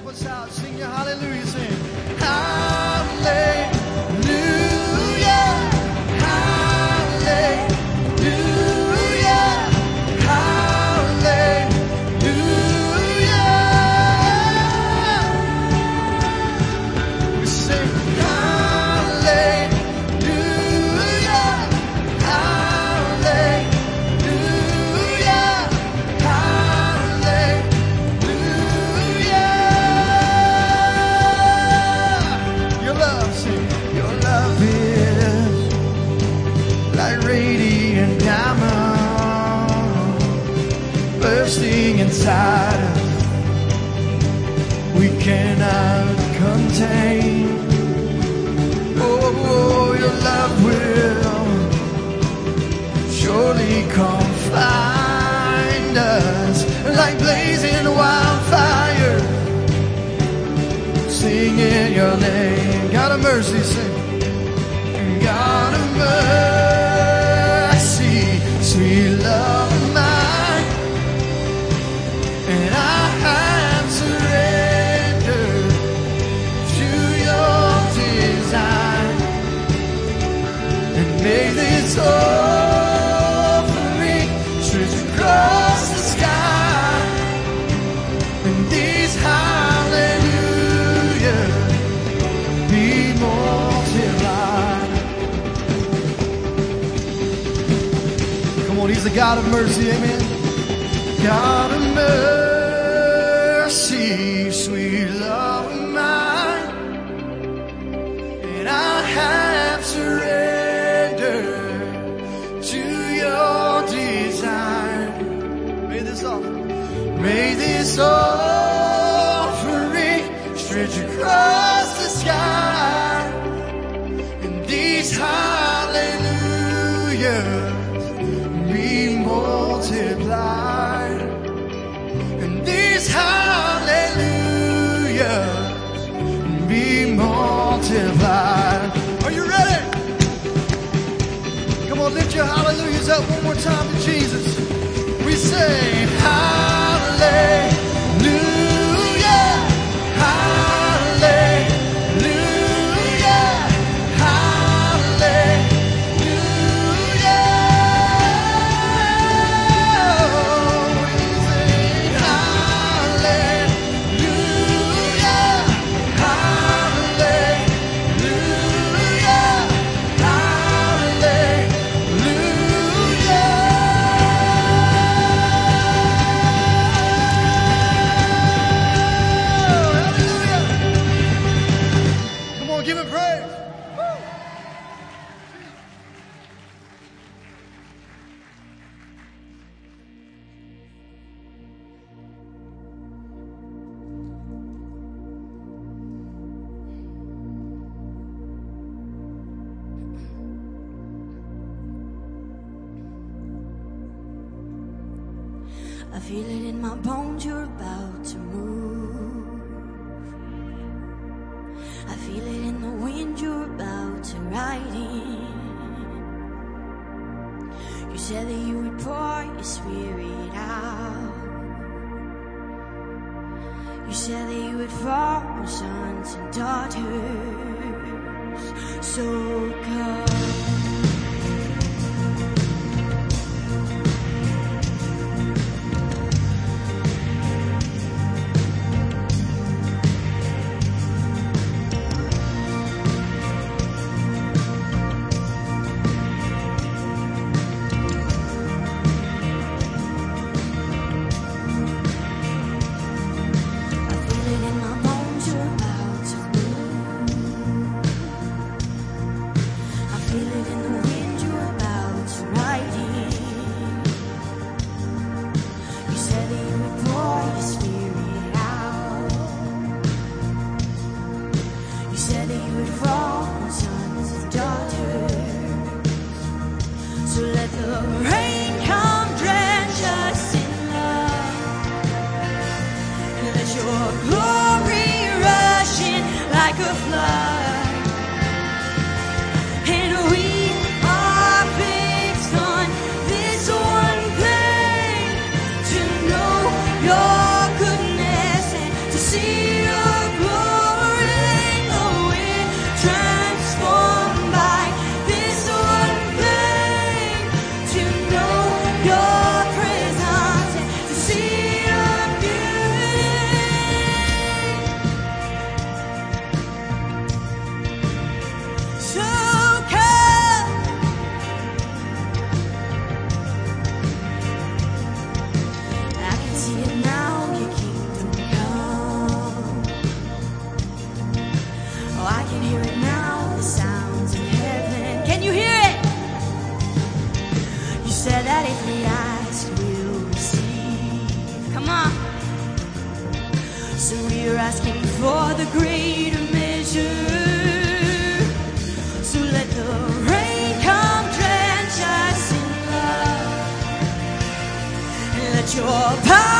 help us out. Sing your hallelujah, sing. Hallelujah. out of mercy sing. the God of mercy. Amen. God of mercy, sweet love of mine, and I have surrendered to your desire. May this offer, may this offer. Are you ready? Come on, lift your hallelujahs up one more time to Jesus. We say, said that if we ask, we'll receive. Come on. So we're asking for the greater measure. So let the rain come drench us in love. And let your power.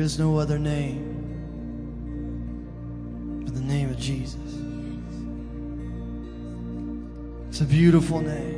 is no other name but the name of Jesus. It's a beautiful name.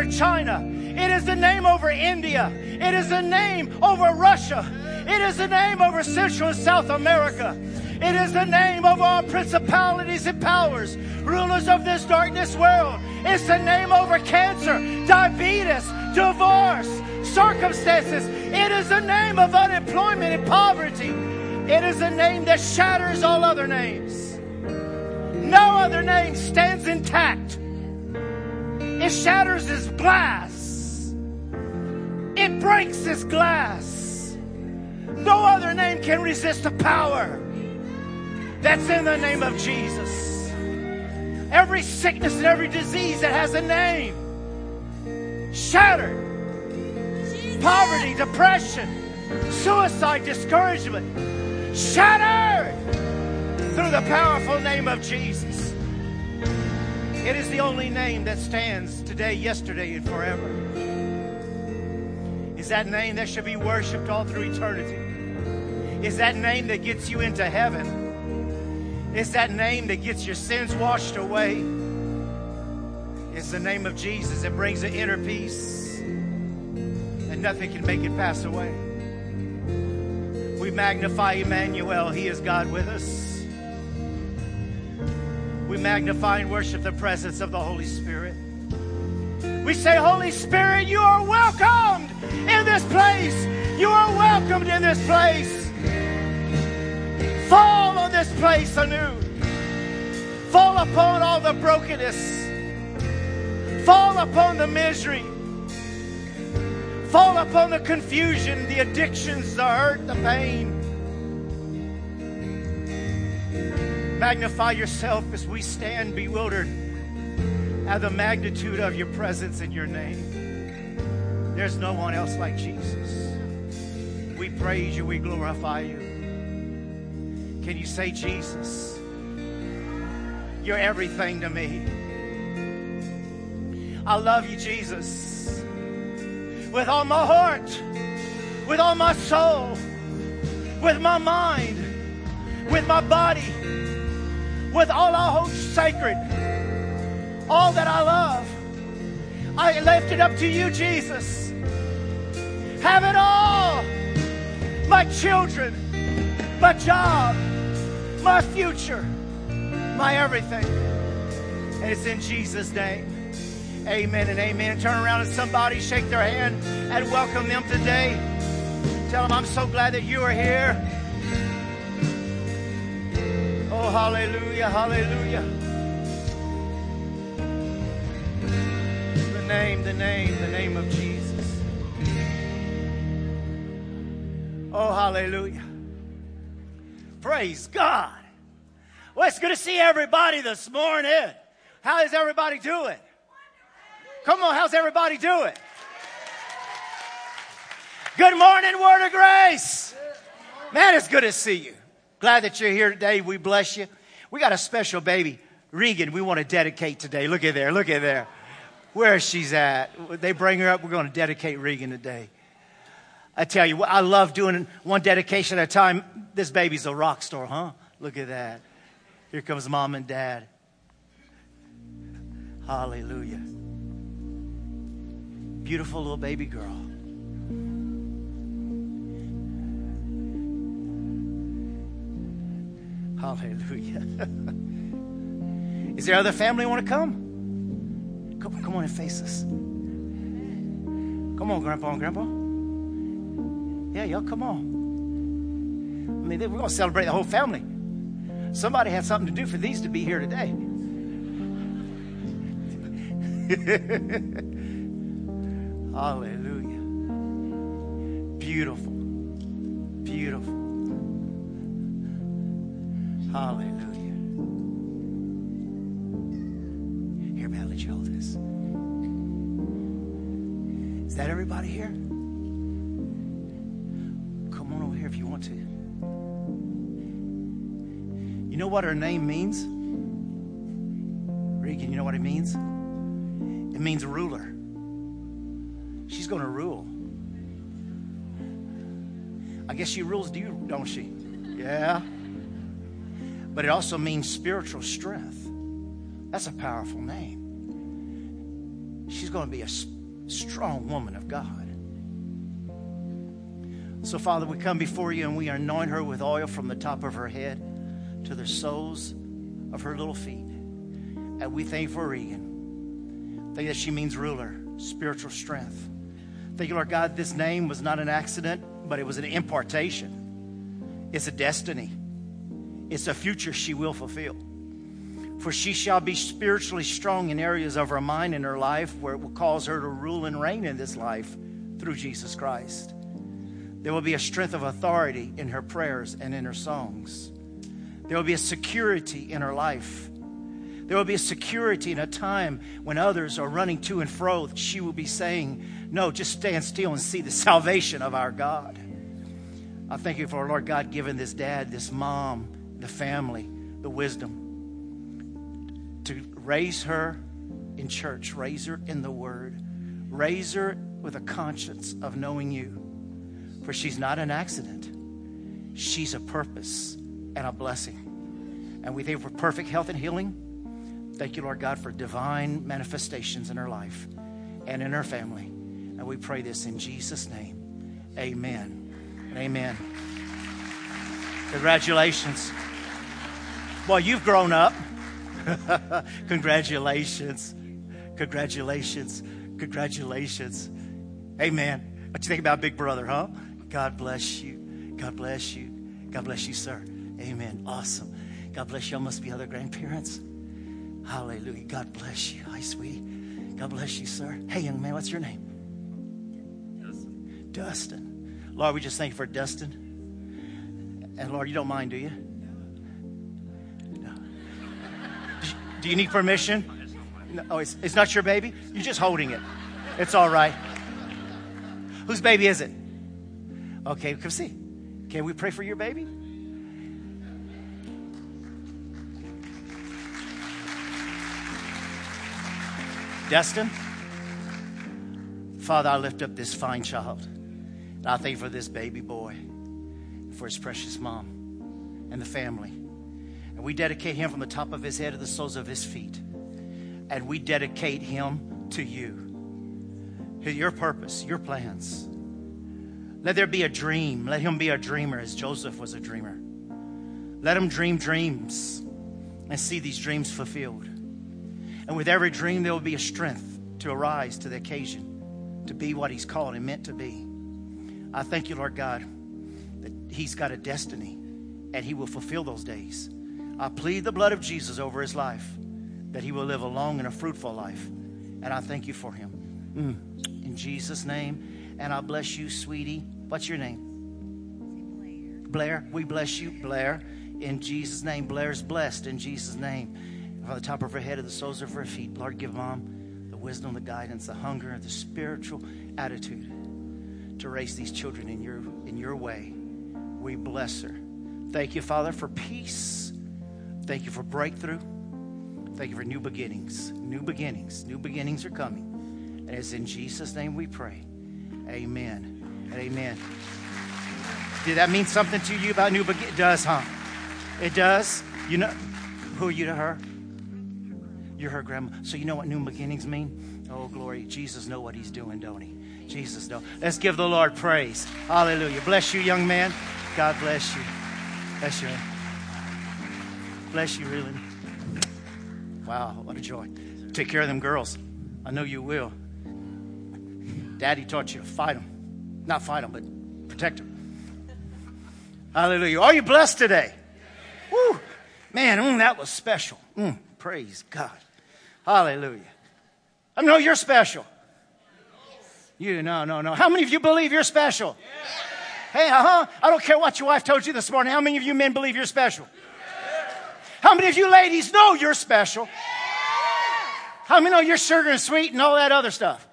Over China. It is the name over India. It is the name over Russia. It is the name over Central and South America. It is the name of all principalities and powers, rulers of this darkness world. It's the name over cancer, diabetes, divorce, circumstances. It is the name of unemployment and poverty. It is a name that shatters all other names. No other name stands intact. It shatters as glass. It breaks as glass. No other name can resist the power that's in the name of Jesus. Every sickness and every disease that has a name shattered. Poverty, depression, suicide, discouragement shattered through the powerful name of Jesus. It is the only name that stands today, yesterday, and forever. Is that name that should be worshiped all through eternity? Is that name that gets you into heaven? Is that name that gets your sins washed away? It's the name of Jesus that brings an inner peace and nothing can make it pass away. We magnify Emmanuel. He is God with us. We magnify and worship the presence of the Holy Spirit. We say, Holy Spirit, you are welcomed in this place. You are welcomed in this place. Fall on this place anew. Fall upon all the brokenness. Fall upon the misery. Fall upon the confusion, the addictions, the hurt, the pain. Magnify yourself as we stand bewildered at the magnitude of your presence in your name. There's no one else like Jesus. We praise you, we glorify you. Can you say, Jesus, you're everything to me? I love you, Jesus, with all my heart, with all my soul, with my mind, with my body, with all I hold sacred, all that I love. I lift it up to you, Jesus. Have it all. My children, my job, my future, my everything. And it's in Jesus' name. Amen and amen. Turn around and somebody shake their hand and welcome them today. Tell them I'm so glad that you are here. Oh, hallelujah, hallelujah. The name, the name, the name of Jesus. Oh, hallelujah. Praise God. Well, it's good to see everybody this morning. How is everybody doing? Come on, how's everybody doing? Good morning, Word of Grace. Man, it's good to see you. Glad that you're here today. We bless you. We got a special baby, Regan, we want to dedicate today. Look at there, look at there. Where she's at. They bring her up. We're going to dedicate Regan today. I tell you, I love doing one dedication at a time. This baby's a rock star, huh? Look at that. Here comes mom and dad. Hallelujah. Beautiful little baby girl. Hallelujah. Is there other family want to come? Come, come on and face us. Come on, Grandpa and Grandpa. Yeah, y'all, come on. I mean, we're going to celebrate the whole family. Somebody had something to do for these to be here today. Hallelujah. Beautiful. Beautiful. Hallelujah. Here, man, let you hold this. Is that everybody here? Come on over here if you want to. You know what her name means? Regan, you know what it means? It means ruler. She's going to rule. I guess she rules you, don't she? Yeah. But it also means spiritual strength. That's a powerful name. She's going to be a strong woman of God. So, Father, we come before you and we anoint her with oil from the top of her head to the soles of her little feet. And we thank for Regan. Thank that she means ruler, spiritual strength. Thank you, Lord God, this name was not an accident, but it was an impartation. It's a destiny. It's a future she will fulfill. For she shall be spiritually strong in areas of her mind and her life where it will cause her to rule and reign in this life through Jesus Christ. There will be a strength of authority in her prayers and in her songs. There will be a security in her life. There will be a security in a time when others are running to and fro. She will be saying, No, just stand still and see the salvation of our God. I thank you for our Lord God giving this dad, this mom, the family, the wisdom to raise her in church, raise her in the Word, raise her with a conscience of knowing you. For she's not an accident, she's a purpose and a blessing. And we thank you for perfect health and healing. Thank you, Lord God, for divine manifestations in her life and in her family. And we pray this in Jesus' name. Amen. And amen. Congratulations. Boy, you've grown up. Congratulations. Congratulations. Congratulations. Amen. What you think about Big Brother, huh? God bless you. God bless you. God bless you, sir. Amen. Awesome. God bless you. All must be other grandparents. Hallelujah. God bless you. Hi, sweetie. God bless you, sir. Hey, young man, what's your name? Dustin. Dustin. Lord, we just thank you for Dustin. And Lord, you don't mind, do you? Do you need permission? No, oh, it's, it's not your baby? You're just holding it. It's all right. Whose baby is it? Okay, come see. Can we pray for your baby? Destin, Father, I lift up this fine child. And I thank you for this baby boy, for his precious mom and the family. And we dedicate him from the top of his head to the soles of his feet. And we dedicate him to you, your purpose, your plans. Let there be a dream. Let him be a dreamer as Joseph was a dreamer. Let him dream dreams and see these dreams fulfilled. And with every dream, there will be a strength to arise to the occasion, to be what he's called and meant to be. I thank you, Lord God, that he's got a destiny and he will fulfill those days. I plead the blood of Jesus over his life, that he will live a long and a fruitful life. And I thank you for him. Mm. In Jesus' name. And I bless you, sweetie. What's your name? Blair. Blair. We bless you, Blair. In Jesus' name. Blair's blessed in Jesus' name. From the top of her head to the soles of her feet, Lord, give mom the wisdom, the guidance, the hunger, the spiritual attitude to raise these children in your, in your way. We bless her. Thank you, Father, for peace. Thank you for breakthrough. Thank you for new beginnings. New beginnings. New beginnings are coming. And it's in Jesus' name we pray. Amen. And amen. Did that mean something to you about new beginnings? It does, huh? It does. You know, who are you to her? You're her grandma. So you know what new beginnings mean? Oh, glory. Jesus know what he's doing, don't he? Jesus know. Let's give the Lord praise. Hallelujah. Bless you, young man. God bless you. Bless you. Bless you, really. Wow, what a joy. Take care of them girls. I know you will. Daddy taught you to fight them. Not fight them, but protect them. Hallelujah. Are you blessed today? Woo. Man, mm, that was special. Mm, praise God. Hallelujah. I know you're special. You, no, no, no. How many of you believe you're special? Hey, uh huh. I don't care what your wife told you this morning. How many of you men believe you're special? How many of you ladies know you're special? How many know you're sugar and sweet and all that other stuff?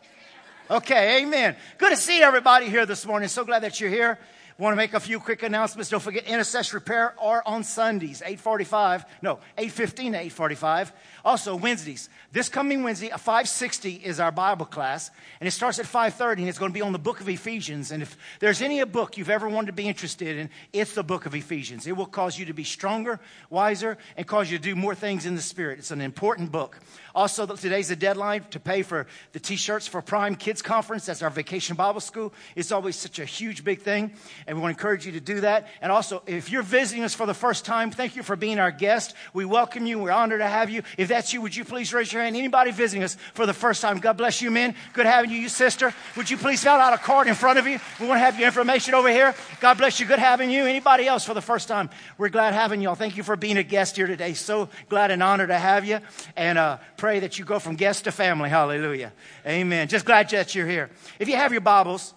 Okay, amen. Good to see everybody here this morning. So glad that you're here. Want to make a few quick announcements. Don't forget intercessory prayer are on Sundays, 845, no, 815 to 845. Also Wednesdays. This coming Wednesday, a 560 is our Bible class, and it starts at 530, and it's going to be on the book of Ephesians. And if there's any book you've ever wanted to be interested in, it's the book of Ephesians. It will cause you to be stronger, wiser, and cause you to do more things in the Spirit. It's an important book. Also, today's the deadline to pay for the t-shirts for Prime Kids Conference. That's our vacation Bible school. It's always such a huge, big thing, and we want to encourage you to do that. And also, if you're visiting us for the first time, thank you for being our guest. We welcome you. We're honored to have you. If that's you, would you please raise your hand? Anybody visiting us for the first time? God bless you, men. Good having you, you sister. Would you please fill out a card in front of you? We want to have your information over here. God bless you. Good having you. Anybody else for the first time? We're glad having y'all. Thank you for being a guest here today. So glad and honored to have you. And uh, pray that you go from guest to family. Hallelujah. Amen. Just glad that you're here. If you have your Bibles,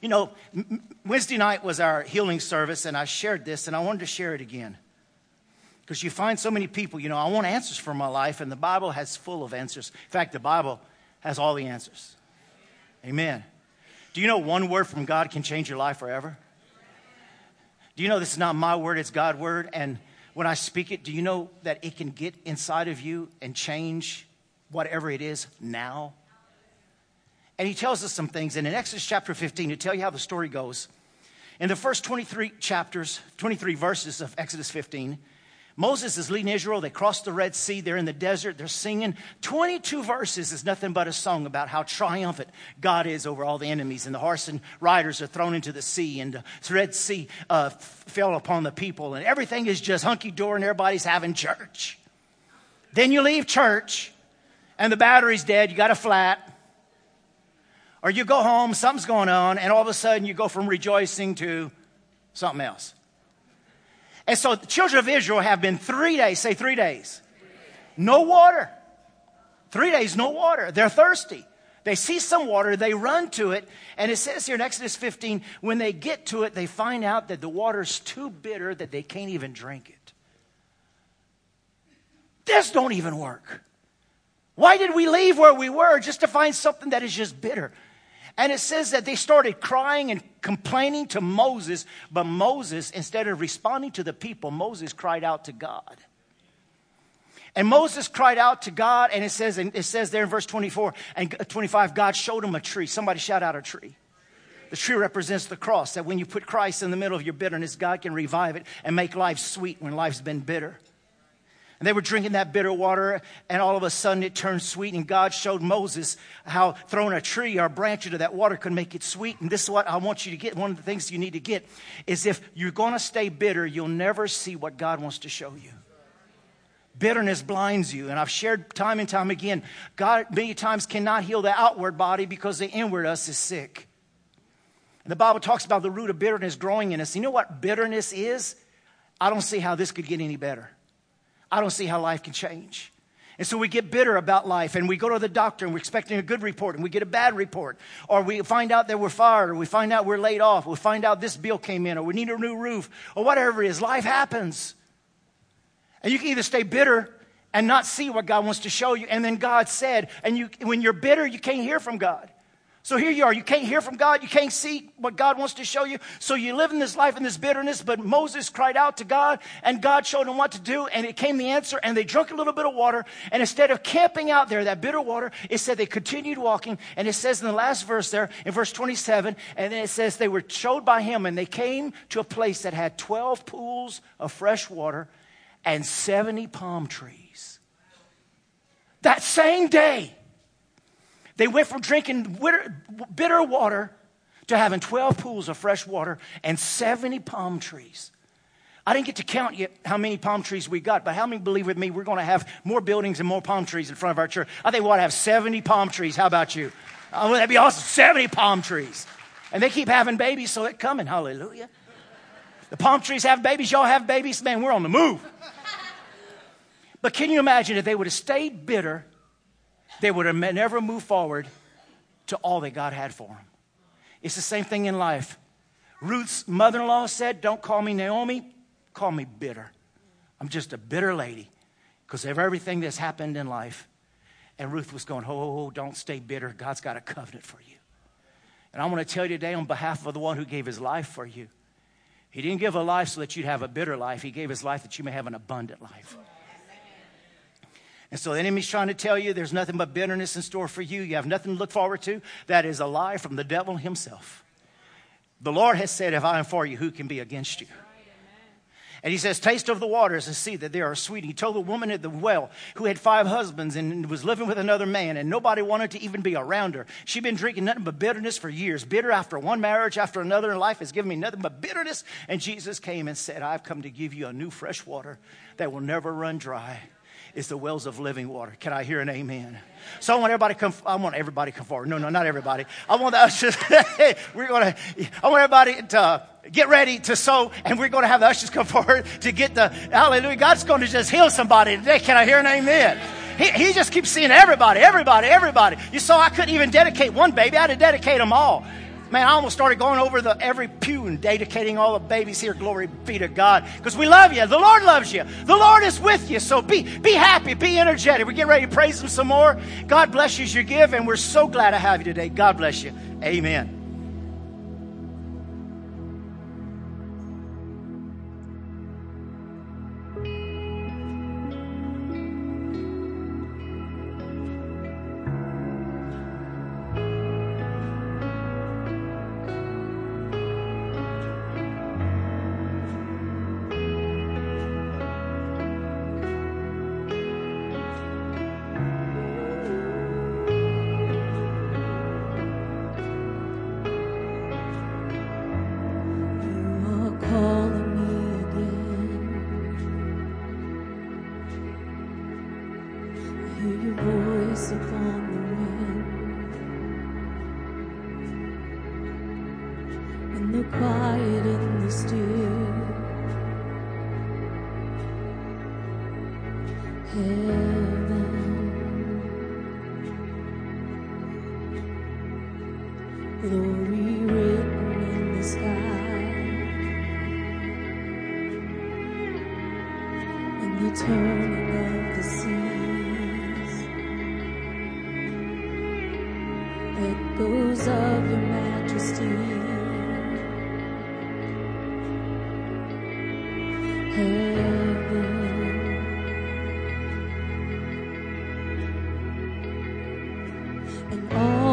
you know, Wednesday night was our healing service, and I shared this, and I wanted to share it again. Because you find so many people, you know, I want answers for my life, and the Bible has full of answers. In fact, the Bible has all the answers. Amen. Do you know one word from God can change your life forever? Do you know this is not my word, it's God's word? And when I speak it, do you know that it can get inside of you and change whatever it is now? And he tells us some things. And in Exodus chapter 15, to tell you how the story goes, in the first 23 chapters, 23 verses of Exodus 15, Moses is leading Israel. They cross the Red Sea. They're in the desert. They're singing. 22 verses is nothing but a song about how triumphant God is over all the enemies. And the horse and riders are thrown into the sea. And the Red Sea uh, fell upon the people. And everything is just hunky dory and everybody's having church. Then you leave church and the battery's dead. You got a flat. Or you go home, something's going on, and all of a sudden you go from rejoicing to something else. And so the children of Israel have been three days, say three days, no water. Three days, no water. They're thirsty. They see some water, they run to it, and it says here in Exodus 15, when they get to it, they find out that the water's too bitter that they can't even drink it. This don't even work. Why did we leave where we were just to find something that is just bitter? And it says that they started crying and complaining to Moses, but Moses, instead of responding to the people, Moses cried out to God. And Moses cried out to God, and it says, and it says there in verse 24 and 25, God showed him a tree. Somebody shout out a tree. The tree represents the cross, that when you put Christ in the middle of your bitterness, God can revive it and make life sweet when life's been bitter. And they were drinking that bitter water, and all of a sudden it turned sweet. And God showed Moses how throwing a tree or a branch into that water could make it sweet. And this is what I want you to get. One of the things you need to get is if you're going to stay bitter, you'll never see what God wants to show you. Bitterness blinds you. And I've shared time and time again, God many times cannot heal the outward body because the inward us is sick. And the Bible talks about the root of bitterness growing in us. You know what bitterness is? I don't see how this could get any better. I don't see how life can change. And so we get bitter about life and we go to the doctor and we're expecting a good report and we get a bad report. Or we find out that we're fired or we find out we're laid off. Or we find out this bill came in or we need a new roof or whatever it is. Life happens. And you can either stay bitter and not see what God wants to show you. And then God said, and you, when you're bitter, you can't hear from God. So here you are. You can't hear from God. You can't see what God wants to show you. So you live in this life in this bitterness. But Moses cried out to God, and God showed him what to do, and it came the answer. And they drank a little bit of water. And instead of camping out there, that bitter water, it said they continued walking. And it says in the last verse there, in verse 27, and then it says they were showed by him, and they came to a place that had 12 pools of fresh water and 70 palm trees. That same day, they went from drinking bitter water to having 12 pools of fresh water and 70 palm trees. I didn't get to count yet how many palm trees we got, but how many believe with me we're going to have more buildings and more palm trees in front of our church? I think we ought to have 70 palm trees. How about you? Oh, that'd be awesome. 70 palm trees. And they keep having babies, so it's coming. Hallelujah. The palm trees have babies. Y'all have babies. Man, we're on the move. But can you imagine if they would have stayed bitter they would have never moved forward to all that God had for them. It's the same thing in life. Ruth's mother in law said, Don't call me Naomi, call me bitter. I'm just a bitter lady because of everything that's happened in life. And Ruth was going, Oh, oh, oh don't stay bitter. God's got a covenant for you. And I want to tell you today, on behalf of the one who gave his life for you, he didn't give a life so that you'd have a bitter life, he gave his life that you may have an abundant life. And so the enemy's trying to tell you there's nothing but bitterness in store for you. You have nothing to look forward to. That is a lie from the devil himself. The Lord has said, If I am for you, who can be against you? And he says, Taste of the waters and see that they are sweet. He told the woman at the well who had five husbands and was living with another man, and nobody wanted to even be around her. She'd been drinking nothing but bitterness for years. Bitter after one marriage, after another, and life has given me nothing but bitterness. And Jesus came and said, I've come to give you a new fresh water that will never run dry is the wells of living water. Can I hear an amen? So I want everybody come. I want everybody come forward. No, no, not everybody. I want the ushers. we're gonna. I want everybody to get ready to sow, and we're going to have the ushers come forward to get the hallelujah. God's going to just heal somebody today. Can I hear an amen? He, he just keeps seeing everybody, everybody, everybody. You saw I couldn't even dedicate one baby. I had to dedicate them all. Man, I almost started going over the every pew and dedicating all the babies here. Glory be to God. Because we love you. The Lord loves you. The Lord is with you. So be, be happy. Be energetic. We get ready to praise Him some more. God bless you as you give, and we're so glad to have you today. God bless you. Amen. and all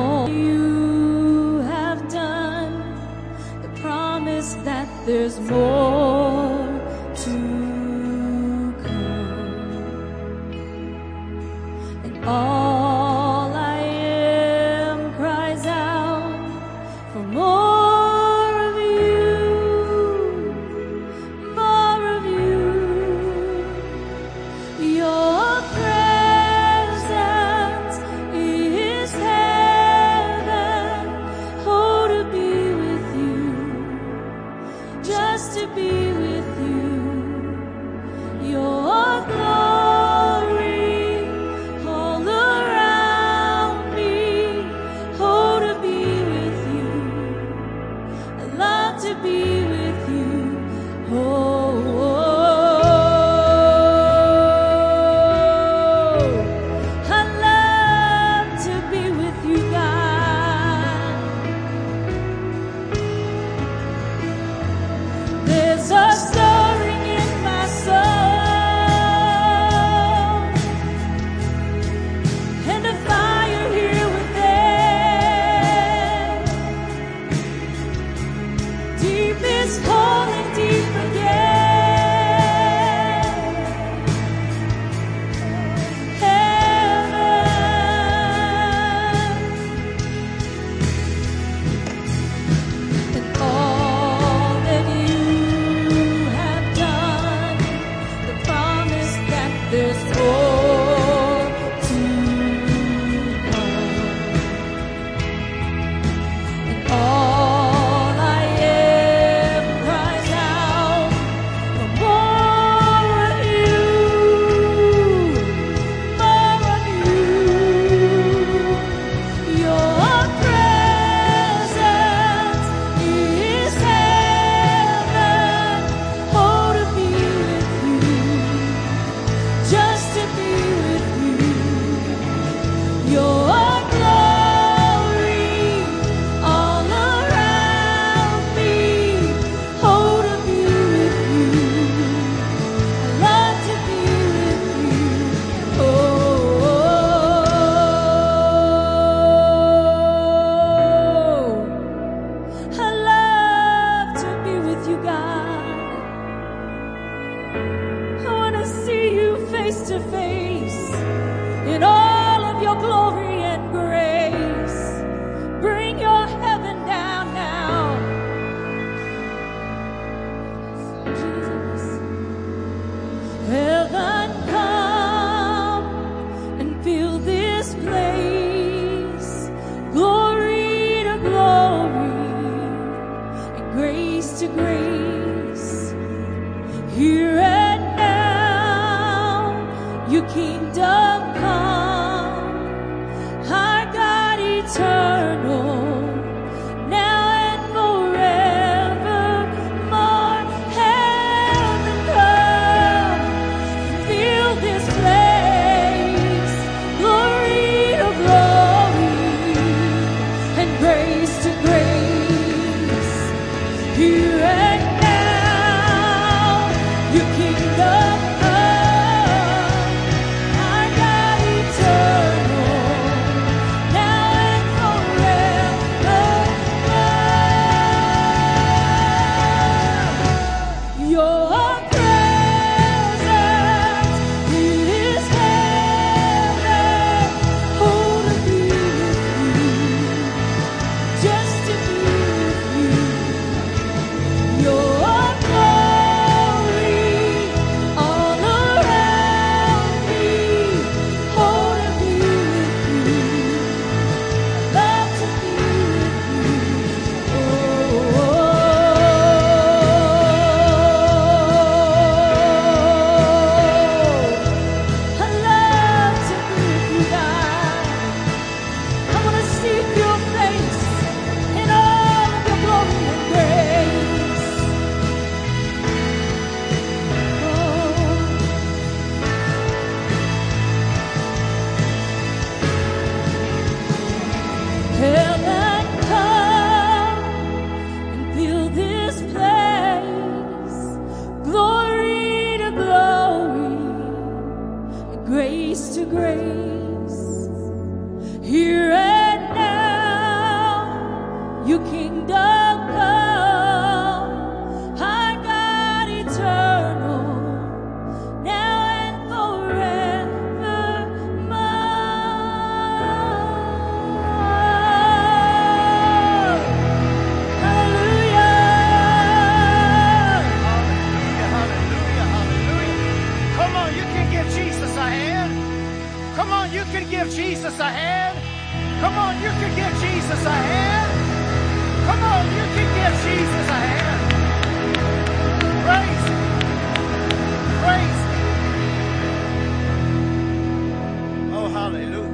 Hallelujah.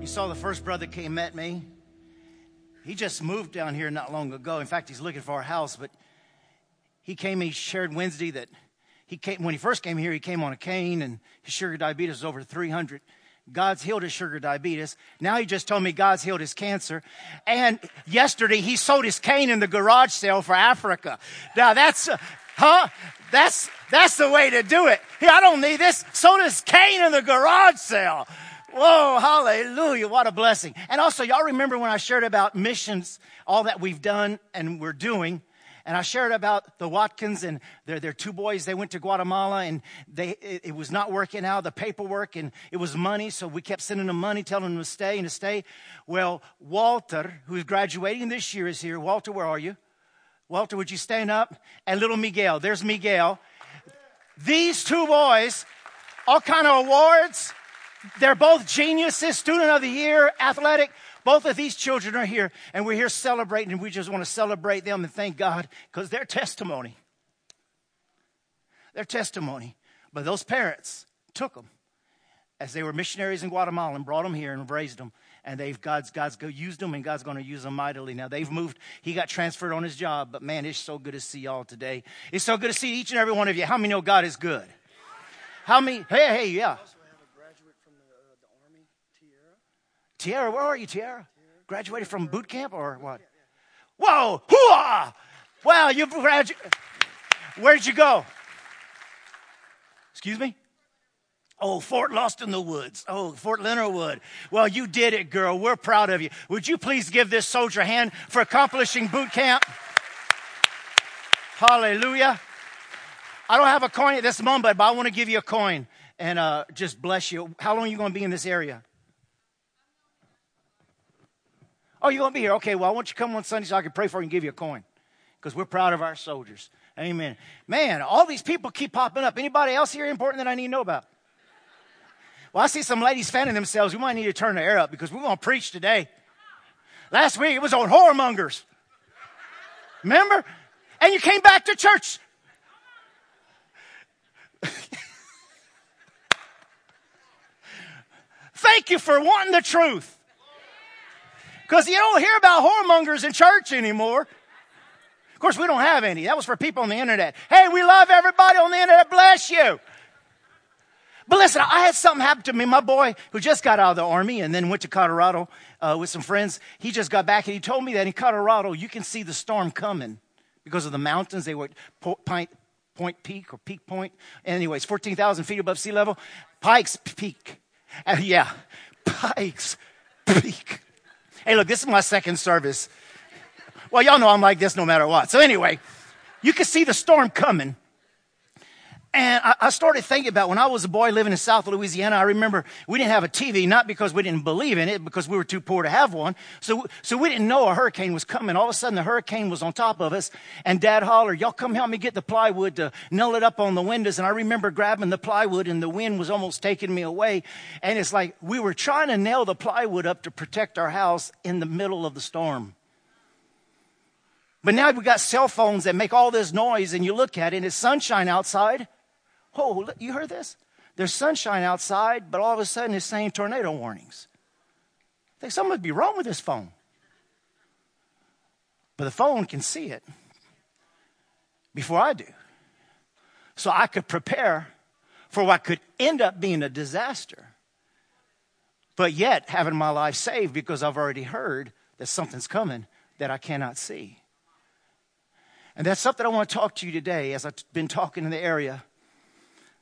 You saw the first brother came met me. He just moved down here not long ago. In fact, he's looking for a house, but he came, he shared Wednesday that he came, when he first came here, he came on a cane and his sugar diabetes was over 300. God's healed his sugar diabetes. Now he just told me God's healed his cancer. And yesterday he sold his cane in the garage sale for Africa. Now that's, huh? That's, that's the way to do it. Here, I don't need this. So does cane in the garage sale. Whoa, hallelujah. What a blessing. And also, y'all remember when I shared about missions, all that we've done and we're doing. And I shared about the Watkins and their, their two boys. They went to Guatemala and they, it, it, was not working out, the paperwork, and it was money. So we kept sending them money, telling them to stay and to stay. Well, Walter, who's graduating this year, is here. Walter, where are you? Walter, would you stand up? And little Miguel. There's Miguel. These two boys, all kind of awards. They're both geniuses, student of the year, athletic. Both of these children are here, and we're here celebrating, and we just want to celebrate them and thank God because their testimony, their testimony. But those parents took them as they were missionaries in Guatemala and brought them here and raised them. And they've God's God's used them, and God's going to use them mightily. Now they've moved. He got transferred on his job, but man, it's so good to see y'all today. It's so good to see each and every one of you. How many know God is good? How many? Hey, hey, yeah. Tiara, where are you, Tiara? Graduated from boot camp or what? Whoa, hooah! Wow, you graduated. Where did you go? Excuse me? Oh, Fort Lost in the Woods. Oh, Fort Leonard Wood. Well, you did it, girl. We're proud of you. Would you please give this soldier a hand for accomplishing boot camp? Hallelujah. I don't have a coin at this moment, but I want to give you a coin and uh, just bless you. How long are you going to be in this area? Oh, you're going to be here? Okay, well, I want you to come on Sunday so I can pray for you and give you a coin because we're proud of our soldiers. Amen. Man, all these people keep popping up. Anybody else here important that I need to know about? Well, I see some ladies fanning themselves. We might need to turn the air up because we're going to preach today. Last week it was on whoremongers. Remember? And you came back to church. Thank you for wanting the truth. Because you don't hear about whoremongers in church anymore. Of course, we don't have any. That was for people on the internet. Hey, we love everybody on the internet. Bless you. But listen, I had something happen to me. My boy, who just got out of the army and then went to Colorado uh, with some friends, he just got back and he told me that in Colorado, you can see the storm coming because of the mountains. They were Point, Point Peak or Peak Point. Anyways, 14,000 feet above sea level. Pikes Peak. Uh, yeah, Pikes Peak. Hey, look, this is my second service. Well, y'all know I'm like this no matter what. So, anyway, you can see the storm coming. And I, started thinking about when I was a boy living in South Louisiana, I remember we didn't have a TV, not because we didn't believe in it, because we were too poor to have one. So, so we didn't know a hurricane was coming. All of a sudden, the hurricane was on top of us, and Dad hollered, Y'all come help me get the plywood to nail it up on the windows. And I remember grabbing the plywood, and the wind was almost taking me away. And it's like we were trying to nail the plywood up to protect our house in the middle of the storm. But now we've got cell phones that make all this noise, and you look at it, and it's sunshine outside. Oh, you heard this? There's sunshine outside, but all of a sudden it's saying tornado warnings. I think something must be wrong with this phone. But the phone can see it before I do. So I could prepare for what could end up being a disaster, but yet having my life saved because I've already heard that something's coming that I cannot see. And that's something I want to talk to you today as I've been talking in the area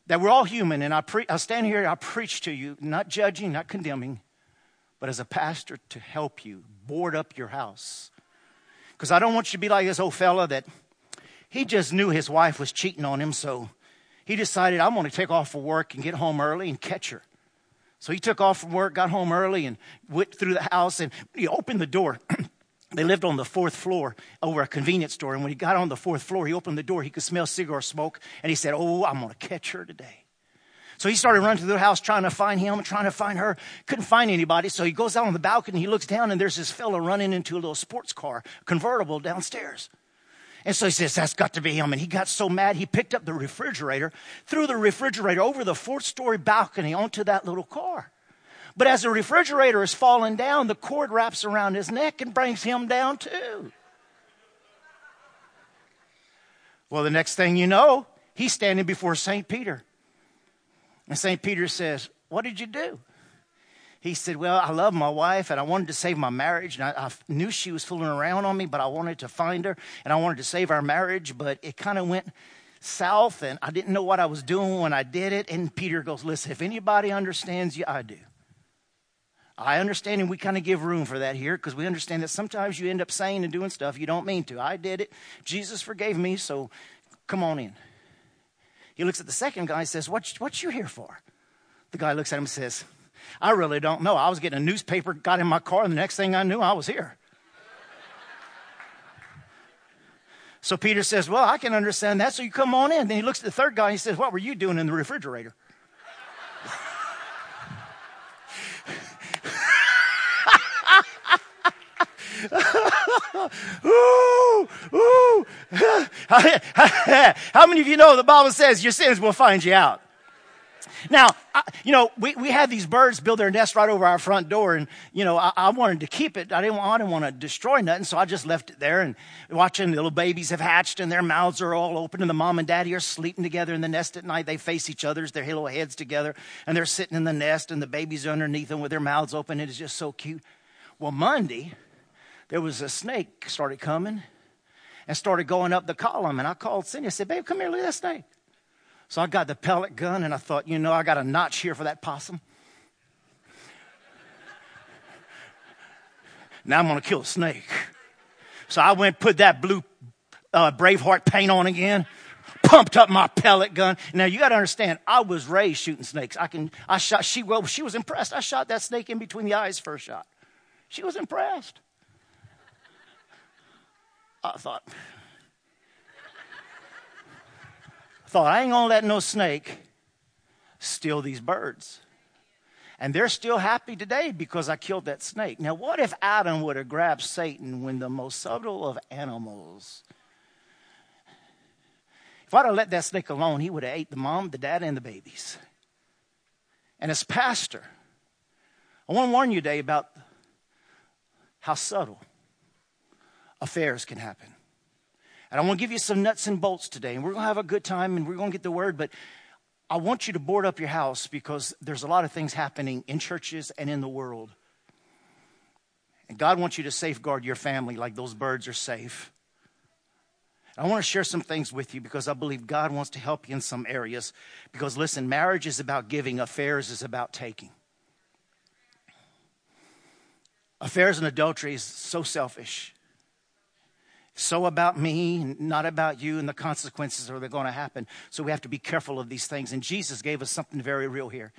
that we're all human, and I, pre- I stand here I preach to you, not judging, not condemning, but as a pastor to help you board up your house. Because I don't want you to be like this old fella that he just knew his wife was cheating on him, so he decided, I'm going to take off for work and get home early and catch her. So he took off from work, got home early, and went through the house, and he opened the door. They lived on the fourth floor over a convenience store. And when he got on the fourth floor, he opened the door. He could smell cigar smoke. And he said, Oh, I'm going to catch her today. So he started running through the house trying to find him, trying to find her. Couldn't find anybody. So he goes out on the balcony. He looks down, and there's this fellow running into a little sports car, convertible downstairs. And so he says, That's got to be him. And he got so mad, he picked up the refrigerator, threw the refrigerator over the fourth story balcony onto that little car. But as the refrigerator is falling down, the cord wraps around his neck and brings him down too. Well, the next thing you know, he's standing before St. Peter. And St. Peter says, What did you do? he said, Well, I love my wife and I wanted to save my marriage. And I, I knew she was fooling around on me, but I wanted to find her and I wanted to save our marriage. But it kind of went south and I didn't know what I was doing when I did it. And Peter goes, Listen, if anybody understands you, I do. I understand, and we kind of give room for that here because we understand that sometimes you end up saying and doing stuff you don't mean to. I did it. Jesus forgave me, so come on in. He looks at the second guy and says, What, what you here for? The guy looks at him and says, I really don't know. I was getting a newspaper, got in my car, and the next thing I knew, I was here. So Peter says, Well, I can understand that, so you come on in. Then he looks at the third guy and he says, What were you doing in the refrigerator? Ooh, ooh. How many of you know the Bible says your sins will find you out? Now, I, you know, we, we had these birds build their nest right over our front door, and, you know, I, I wanted to keep it. I didn't, I didn't want to destroy nothing, so I just left it there and watching the little babies have hatched and their mouths are all open, and the mom and daddy are sleeping together in the nest at night. They face each other's, their little heads together, and they're sitting in the nest, and the babies are underneath them with their mouths open. It is just so cute. Well, Monday, there was a snake started coming and started going up the column. And I called Cindy. I said, Babe, come here, look at that snake. So I got the pellet gun and I thought, you know, I got a notch here for that possum. now I'm going to kill a snake. So I went, put that blue uh, Braveheart paint on again, pumped up my pellet gun. Now you got to understand, I was raised shooting snakes. I can, I shot, she, well, she was impressed. I shot that snake in between the eyes first shot. She was impressed. I thought, I thought, I ain't gonna let no snake steal these birds. And they're still happy today because I killed that snake. Now, what if Adam would have grabbed Satan when the most subtle of animals? If I'd have let that snake alone, he would have ate the mom, the dad, and the babies. And as pastor, I want to warn you today about how subtle affairs can happen. And I want to give you some nuts and bolts today, and we're going to have a good time and we're going to get the word, but I want you to board up your house because there's a lot of things happening in churches and in the world. And God wants you to safeguard your family like those birds are safe. I want to share some things with you because I believe God wants to help you in some areas. Because listen, marriage is about giving, affairs is about taking. Affairs and adultery is so selfish so about me, not about you, and the consequences are going to happen. So we have to be careful of these things. And Jesus gave us something very real here.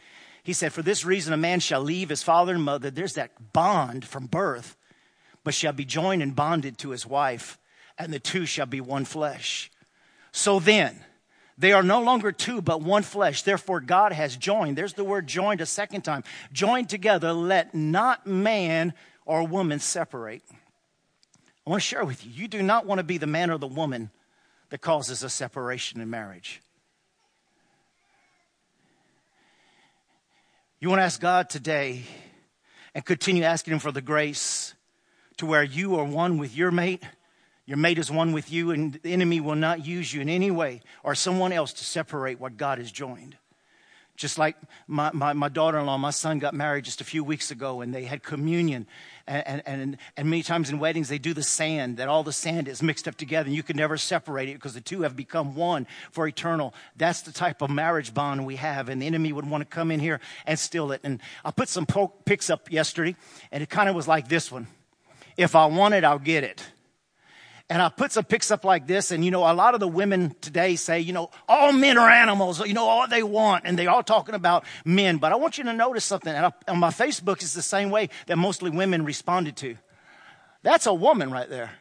He said, For this reason, a man shall leave his father and mother. There's that bond from birth, but shall be joined and bonded to his wife, and the two shall be one flesh. So then, they are no longer two, but one flesh. Therefore, God has joined. There's the word joined a second time. Joined together, let not man or woman separate. I want to share with you you do not want to be the man or the woman that causes a separation in marriage. You want to ask God today and continue asking Him for the grace to where you are one with your mate, your mate is one with you, and the enemy will not use you in any way or someone else to separate what God has joined. Just like my, my, my daughter in law, my son got married just a few weeks ago and they had communion. And, and, and many times in weddings, they do the sand, that all the sand is mixed up together and you can never separate it because the two have become one for eternal. That's the type of marriage bond we have. And the enemy would want to come in here and steal it. And I put some pics up yesterday and it kind of was like this one If I want it, I'll get it. And I put some pics up like this, and you know, a lot of the women today say, you know, all men are animals, you know, all they want, and they're all talking about men. But I want you to notice something, and I, on my Facebook, it's the same way that mostly women responded to. That's a woman right there.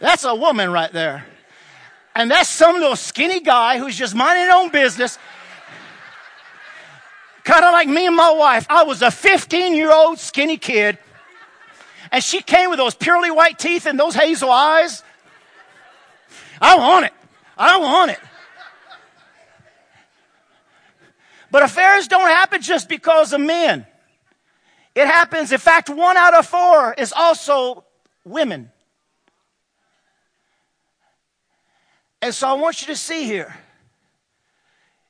That's a woman right there. And that's some little skinny guy who's just minding his own business Kind of like me and my wife. I was a 15 year old skinny kid, and she came with those purely white teeth and those hazel eyes. I want it. I want it. But affairs don't happen just because of men. It happens, in fact, one out of four is also women. And so I want you to see here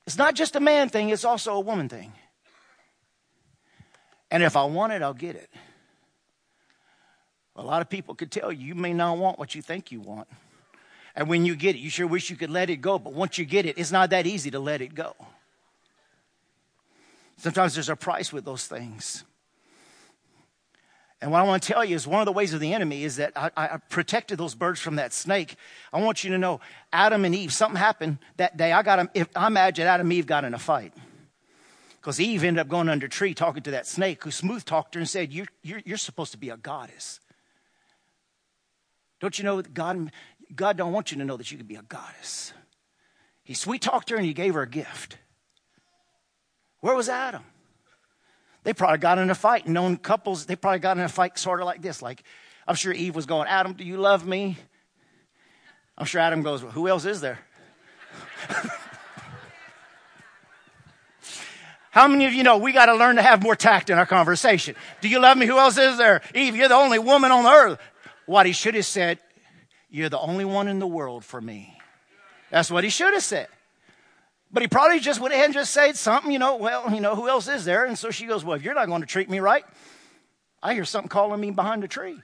It's not just a man thing, it's also a woman thing. And if I want it, I'll get it. A lot of people could tell you, you may not want what you think you want. And when you get it, you sure wish you could let it go. But once you get it, it's not that easy to let it go. Sometimes there's a price with those things. And what I want to tell you is one of the ways of the enemy is that I, I, protected those birds from that snake. I want you to know Adam and Eve, something happened that day. I got I imagine Adam and Eve got in a fight. Because Eve ended up going under a tree talking to that snake who smooth talked her and said, you're, you're, you're supposed to be a goddess. Don't you know that God, God don't want you to know that you could be a goddess? He sweet talked her and he gave her a gift. Where was Adam? They probably got in a fight. Known couples, they probably got in a fight sort of like this. Like, I'm sure Eve was going, Adam, do you love me? I'm sure Adam goes, well, Who else is there? How many of you know we got to learn to have more tact in our conversation? Do you love me? Who else is there? Eve, you're the only woman on earth. What he should have said, You're the only one in the world for me. That's what he should have said. But he probably just went ahead and just said something, you know, well, you know, who else is there? And so she goes, Well, if you're not going to treat me right, I hear something calling me behind a tree.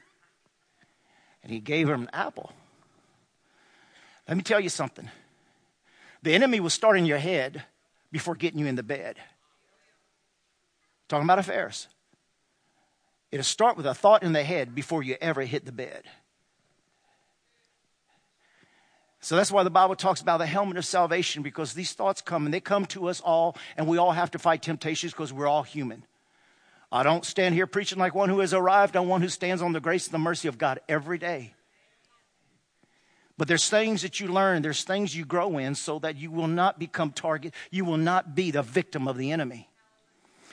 And he gave her an apple. Let me tell you something. The enemy will start in your head before getting you in the bed. Talking about affairs. It'll start with a thought in the head before you ever hit the bed. So that's why the Bible talks about the helmet of salvation because these thoughts come and they come to us all, and we all have to fight temptations because we're all human. I don't stand here preaching like one who has arrived. I'm one who stands on the grace and the mercy of God every day. But there's things that you learn, there's things you grow in so that you will not become target, you will not be the victim of the enemy.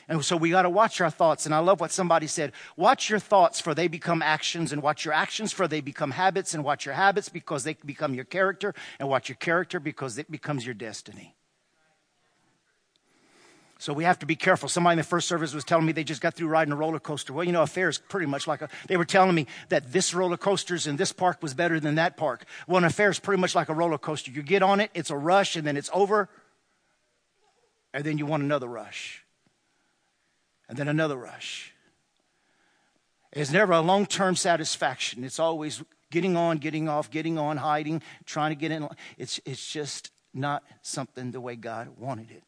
And so we got to watch our thoughts. And I love what somebody said watch your thoughts, for they become actions, and watch your actions, for they become habits, and watch your habits because they become your character, and watch your character because it becomes your destiny. So we have to be careful. Somebody in the first service was telling me they just got through riding a roller coaster. Well, you know, a fair is pretty much like a, they were telling me that this roller coasters in this park was better than that park. Well, an affair is pretty much like a roller coaster. You get on it, it's a rush, and then it's over, and then you want another rush and then another rush. It's never a long term satisfaction. It's always getting on, getting off, getting on, hiding, trying to get in. It's, it's just not something the way God wanted it.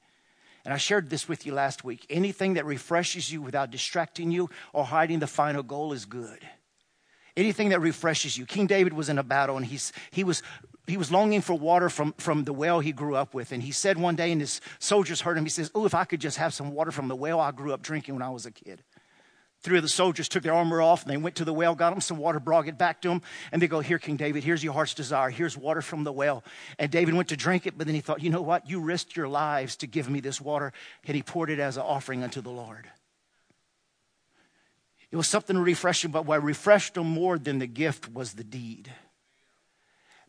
And I shared this with you last week. Anything that refreshes you without distracting you or hiding the final goal is good. Anything that refreshes you. King David was in a battle and he's, he was he was longing for water from, from the well he grew up with. And he said one day, and his soldiers heard him, he says, Oh, if I could just have some water from the well I grew up drinking when I was a kid. Three of the soldiers took their armor off and they went to the well, got him some water, brought it back to him, and they go, Here, King David, here's your heart's desire. Here's water from the well. And David went to drink it, but then he thought, You know what? You risked your lives to give me this water. And he poured it as an offering unto the Lord. It was something refreshing, but what refreshed him more than the gift was the deed.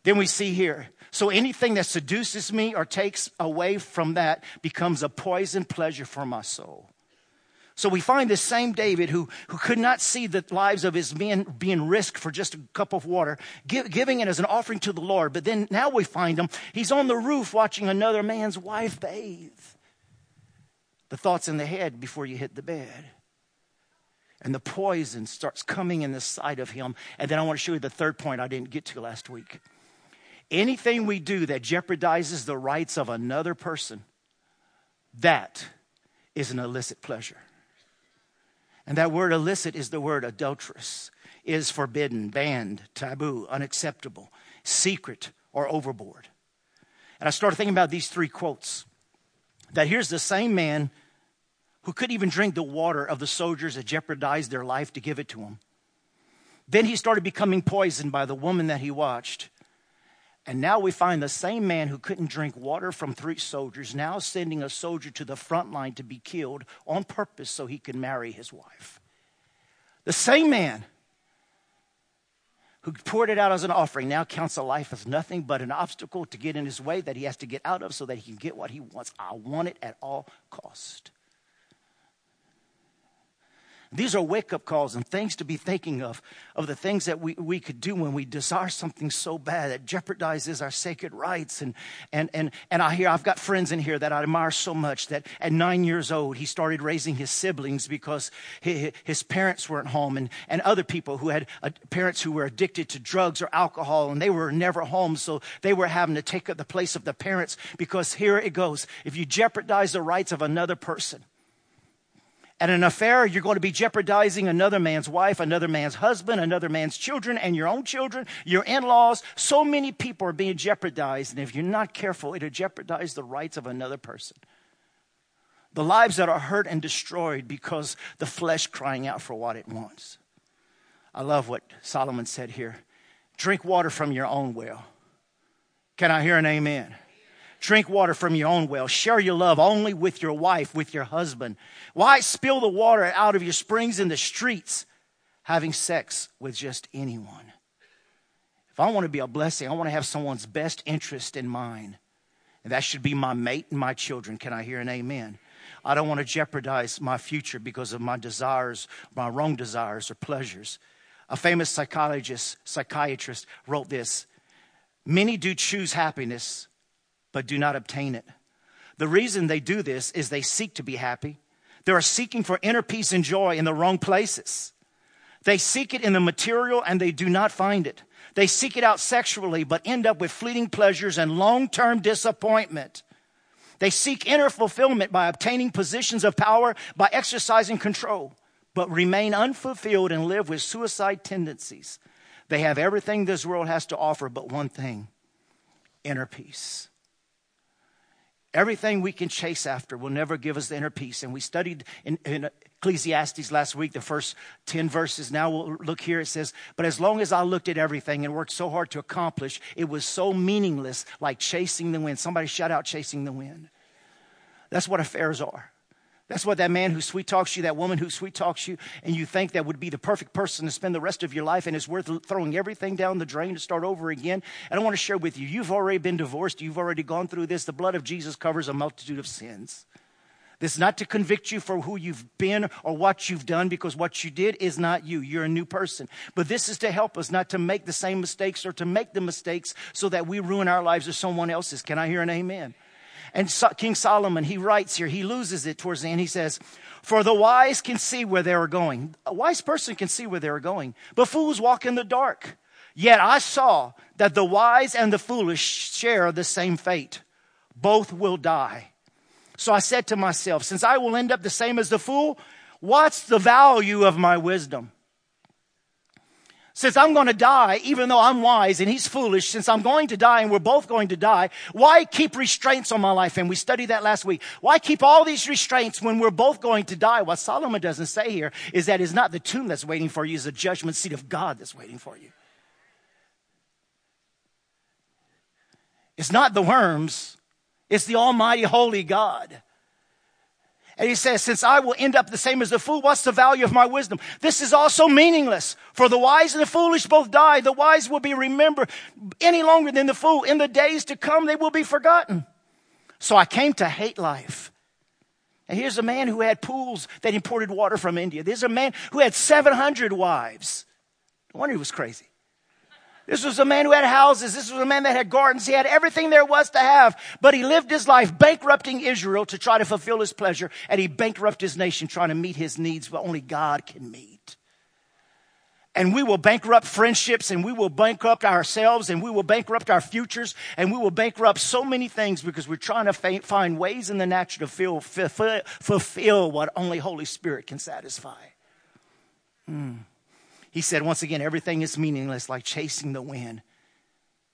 Then we see here. So anything that seduces me or takes away from that becomes a poison pleasure for my soul. So we find this same David who, who could not see the lives of his men being risked for just a cup of water, give, giving it as an offering to the Lord. But then now we find him, he's on the roof watching another man's wife bathe. The thoughts in the head before you hit the bed. And the poison starts coming in the sight of him. And then I want to show you the third point I didn't get to last week. Anything we do that jeopardizes the rights of another person, that is an illicit pleasure. And that word illicit is the word adulterous, is forbidden, banned, taboo, unacceptable, secret, or overboard. And I started thinking about these three quotes. That here's the same man who couldn't even drink the water of the soldiers that jeopardized their life to give it to him. Then he started becoming poisoned by the woman that he watched. And now we find the same man who couldn't drink water from three soldiers now sending a soldier to the front line to be killed on purpose so he could marry his wife. The same man who poured it out as an offering now counts a life as nothing but an obstacle to get in his way that he has to get out of so that he can get what he wants. I want it at all cost. These are wake up calls and things to be thinking of, of the things that we, we could do when we desire something so bad that jeopardizes our sacred rights. And, and, and, and I hear, I've got friends in here that I admire so much that at nine years old, he started raising his siblings because his, parents weren't home and, and other people who had uh, parents who were addicted to drugs or alcohol and they were never home. So they were having to take up the place of the parents because here it goes. If you jeopardize the rights of another person, at an affair, you're going to be jeopardizing another man's wife, another man's husband, another man's children, and your own children, your in laws. So many people are being jeopardized, and if you're not careful, it'll jeopardize the rights of another person. The lives that are hurt and destroyed because the flesh crying out for what it wants. I love what Solomon said here drink water from your own well. Can I hear an amen? Drink water from your own well. Share your love only with your wife, with your husband. Why spill the water out of your springs in the streets, having sex with just anyone? If I want to be a blessing, I want to have someone's best interest in mind. And that should be my mate and my children. Can I hear an amen? I don't want to jeopardize my future because of my desires, my wrong desires or pleasures. A famous psychologist, psychiatrist wrote this Many do choose happiness but do not obtain it. The reason they do this is they seek to be happy. They are seeking for inner peace and joy in the wrong places. They seek it in the material and they do not find it. They seek it out sexually, but end up with fleeting pleasures and long term disappointment. They seek inner fulfillment by obtaining positions of power, by exercising control, but remain unfulfilled and live with suicide tendencies. They have everything this world has to offer, but one thing inner peace. Everything we can chase after will never give us the inner peace. And we studied in, in, Ecclesiastes last week, the first 10 verses. Now we'll look here. It says, But as long as I looked at everything and worked so hard to accomplish, it was so meaningless, like chasing the wind. Somebody shout out, chasing the wind. That's what affairs are. That's what that man who sweet talks you, that woman who sweet talks you, and you think that would be the perfect person to spend the rest of your life, and it's worth throwing everything down the drain to start over again. And I want to share with you, you've already been divorced, you've already gone through this. The blood of Jesus covers a multitude of sins. This is not to convict you for who you've been or what you've done, because what you did is not you. You're a new person. But this is to help us not to make the same mistakes or to make the mistakes so that we ruin our lives or someone else's. Can I hear an amen? And so, King Solomon, he writes here, he loses it towards the end. He says, For the wise can see where they are going. A wise person can see where they are going, but fools walk in the dark. Yet I saw that the wise and the foolish share the same fate. Both will die. So I said to myself, since I will end up the same as the fool, what's the value of my wisdom? Since I'm going to die, even though I'm wise and he's foolish, since I'm going to die and we're both going to die, why keep restraints on my life? And we studied that last week. Why keep all these restraints when we're both going to die? What Solomon doesn't say here is that it's not the tomb that's waiting for you, it's the judgment seat of God that's waiting for you. It's not the worms, it's the Almighty Holy God. And he says, since I will end up the same as the fool, what's the value of my wisdom? This is also meaningless. For the wise and the foolish both die. The wise will be remembered any longer than the fool. In the days to come, they will be forgotten. So I came to hate life. And here's a man who had pools that imported water from India. There's a man who had 700 wives. No wonder he was crazy. This was a man who had houses. This was a man that had gardens. He had everything there was to have, but he lived his life bankrupting Israel to try to fulfill his pleasure, and he bankrupted his nation trying to meet his needs, but only God can meet. And we will bankrupt friendships, and we will bankrupt ourselves, and we will bankrupt our futures, and we will bankrupt so many things because we're trying to find ways in the natural to fulfill, what only Holy Spirit can satisfy. Hmm. He said, once again, everything is meaningless like chasing the wind.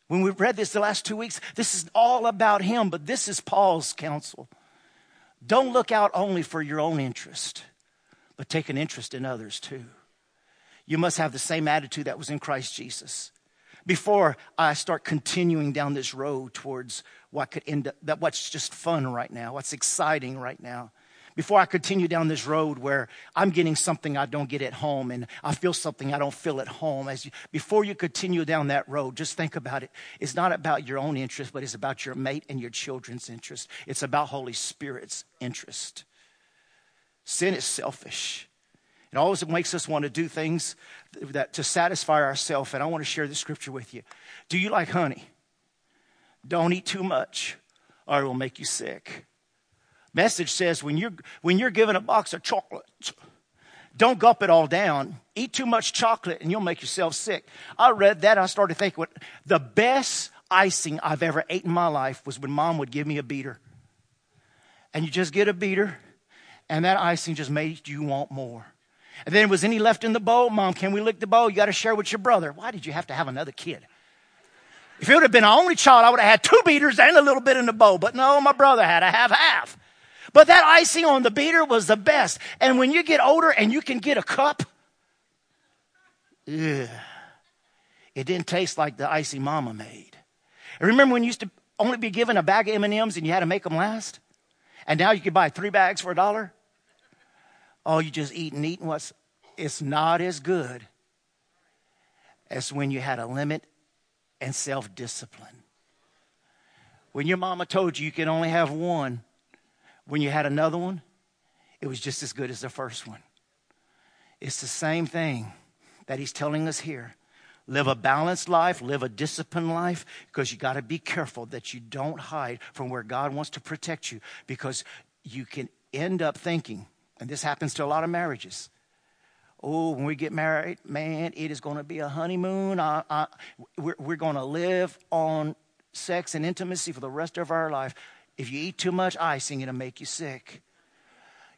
When we've read this the last two weeks, this is all about him, but this is Paul's counsel. Don't look out only for your own interest, but take an interest in others too. You must have the same attitude that was in Christ Jesus. Before I start continuing down this road towards what could end up, that what's just fun right now, what's exciting right now, before I continue down this road where I'm getting something I don't get at home and I feel something I don't feel at home. As you, before you continue down that road, just think about it. It's not about your own interest, but it's about your mate and your children's interest. It's about Holy Spirit's interest. Sin is selfish. It always makes us want to do things that to satisfy ourselves. And I want to share this scripture with you. Do you like honey? Don't eat too much, or it will make you sick. Message says when you're when you're given a box of chocolates, don't gulp it all down. Eat too much chocolate and you'll make yourself sick. I read that. I started thinking what the best icing I've ever ate in my life was when mom would give me a beater. And you just get a beater, and that icing just made you want more. And then was any left in the bowl? Mom, can we lick the bowl? You got to share with your brother. Why did you have to have another kid? If it would have been an only child, I would have had two beaters and a little bit in the bowl. But no, my brother had a half half. But that icing on the beater was the best. And when you get older and you can get a cup, ugh, it didn't taste like the icing mama made. And remember when you used to only be given a bag of M&Ms and you had to make them last? And now you can buy three bags for a dollar? Oh, you just eat and eat and what's it's not as good as when you had a limit and self-discipline. When your mama told you you can only have one, when you had another one, it was just as good as the first one. It's the same thing that he's telling us here. Live a balanced life, live a disciplined life, because you got to be careful that you don't hide from where God wants to protect you, because you can end up thinking, and this happens to a lot of marriages. Oh, when we get married, man, it is going to be a honeymoon. I, I, we're, we're going to live on sex and intimacy for the rest of our life. If you eat too much icing, it'll make you sick.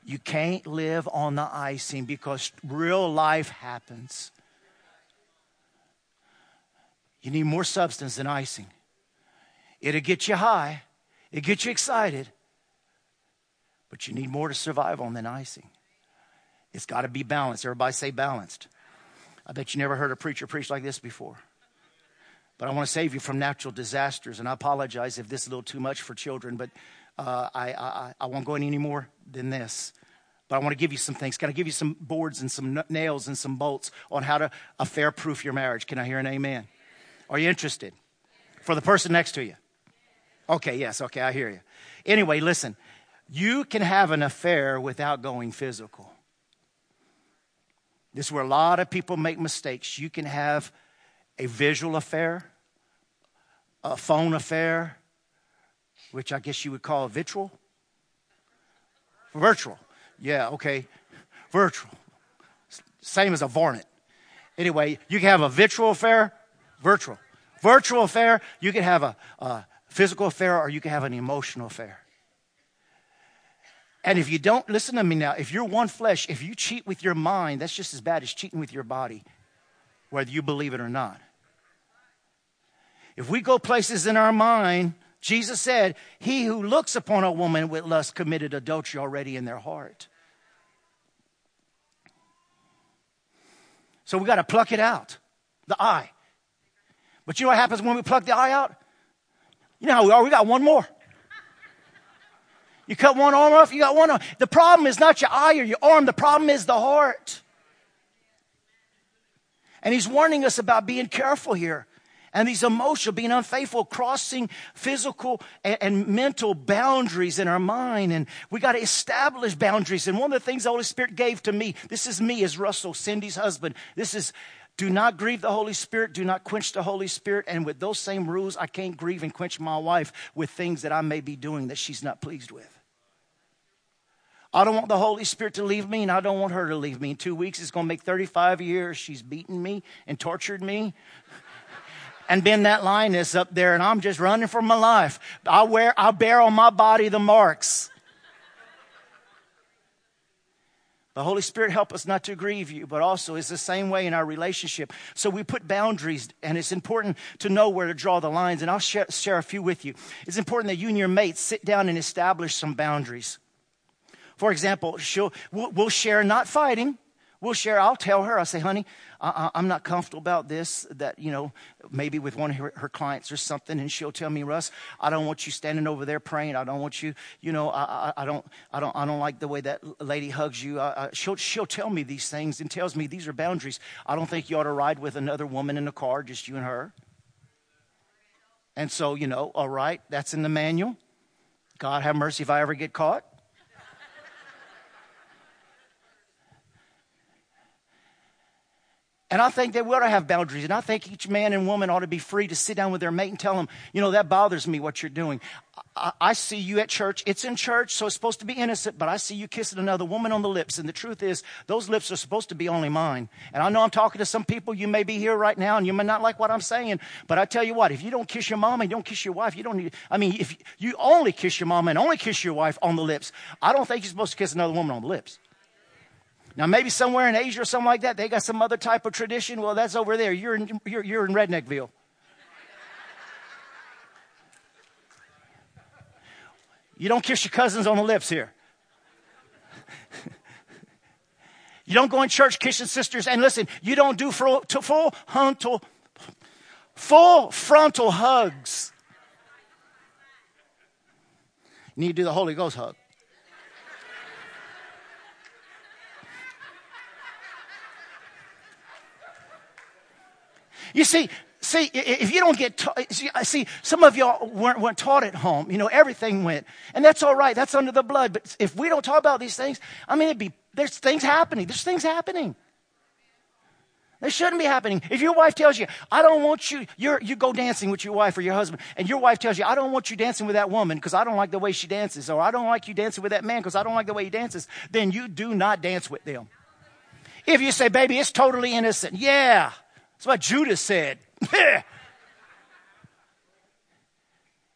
You can't live on the icing because real life happens. You need more substance than icing. It'll get you high, it'll get you excited, but you need more to survive on than icing. It's got to be balanced. Everybody say balanced. I bet you never heard a preacher preach like this before. But I want to save you from natural disasters. And I apologize if this is a little too much for children, but uh, I, I, I won't go any more than this. But I want to give you some things. Can I give you some boards and some nails and some bolts on how to affair proof your marriage? Can I hear an amen? Are you interested? For the person next to you. Okay, yes, okay, I hear you. Anyway, listen. You can have an affair without going physical. This is where a lot of people make mistakes. You can have a visual affair, a phone affair, which I guess you would call a virtual. Virtual. Yeah, okay. Virtual. Same as a varnet. Anyway, you can have a virtual affair, virtual. Virtual affair, you can have a, a physical affair or you can have an emotional affair. And if you don't, listen to me now, if you're one flesh, if you cheat with your mind, that's just as bad as cheating with your body, whether you believe it or not. If we go places in our mind, Jesus said, He who looks upon a woman with lust committed adultery already in their heart. So we got to pluck it out, the eye. But you know what happens when we pluck the eye out? You know how we are, we got one more. You cut one arm off, you got one arm. The problem is not your eye or your arm, the problem is the heart. And he's warning us about being careful here. And these emotional, being unfaithful, crossing physical and, and mental boundaries in our mind. And we got to establish boundaries. And one of the things the Holy Spirit gave to me, this is me as Russell, Cindy's husband. This is do not grieve the Holy Spirit. Do not quench the Holy Spirit. And with those same rules, I can't grieve and quench my wife with things that I may be doing that she's not pleased with. I don't want the Holy Spirit to leave me, and I don't want her to leave me. In two weeks, it's going to make 35 years. She's beaten me and tortured me and been that lioness up there, and I'm just running for my life. I wear, I bear on my body the marks. The Holy Spirit help us not to grieve you, but also it's the same way in our relationship. So we put boundaries, and it's important to know where to draw the lines. And I'll share, share a few with you. It's important that you and your mates sit down and establish some boundaries. For example, we'll, we'll share not fighting. We'll share. I'll tell her. I'll say, honey, I, am not comfortable about this. That you know, maybe with one of her, her, clients or something, and she'll tell me, Russ, I don't want you standing over there praying. I don't want you. You know, I, I, I don't, I don't, I don't like the way that lady hugs you. I, she'll, she'll tell me these things and tells me these are boundaries. I don't think you ought to ride with another woman in the car, just you and her. And so, you know, all right, that's in the manual. God have mercy if I ever get caught. And I think we ought to have boundaries. And I think each man and woman ought to be free to sit down with their mate and tell them, you know, that bothers me what you're doing. I, I, see you at church. It's in church, so it's supposed to be innocent, but I see you kissing another woman on the lips. And the truth is, those lips are supposed to be only mine. And I know I'm talking to some people. You may be here right now and you may not like what I'm saying, but I tell you what, if you don't kiss your mom and don't kiss your wife, you don't need, I mean, if you only kiss your mom and only kiss your wife on the lips, I don't think you're supposed to kiss another woman on the lips. Now, maybe somewhere in Asia or something like that, they got some other type of tradition. Well, that's over there. You're in, you're, you're in Redneckville. You don't kiss your cousins on the lips here. you don't go in church kissing sisters. And listen, you don't do full, full frontal, full frontal hugs. You need to do the Holy Ghost hug. You see, see, if you don't get, ta- see, some of y'all weren't, weren't taught at home. You know, everything went, and that's all right. That's under the blood. But if we don't talk about these things, I mean, it'd be there's things happening. There's things happening. They shouldn't be happening. If your wife tells you, I don't want you, you you go dancing with your wife or your husband, and your wife tells you, I don't want you dancing with that woman because I don't like the way she dances, or I don't like you dancing with that man because I don't like the way he dances, then you do not dance with them. If you say, baby, it's totally innocent, yeah, that's what Judas said.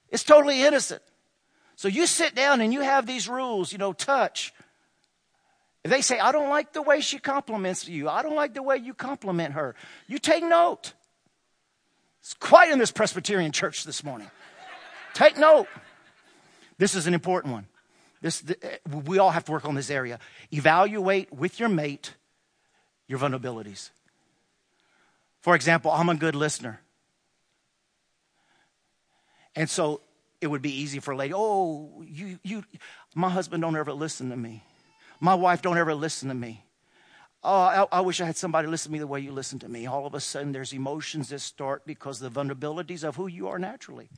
it's totally innocent. So you sit down and you have these rules, you know, touch. If they say, I don't like the way she compliments you, I don't like the way you compliment her, you take note. It's quiet in this Presbyterian church this morning. take note. This is an important one. This, we all have to work on this area. Evaluate with your mate your vulnerabilities. For example, I'm a good listener. And so it would be easy for a lady, oh, you, you, my husband don't ever listen to me. My wife don't ever listen to me. Oh, I, I, wish I had somebody listen to me the way you listen to me. All of a sudden, there's emotions that start because the vulnerabilities of who you are naturally.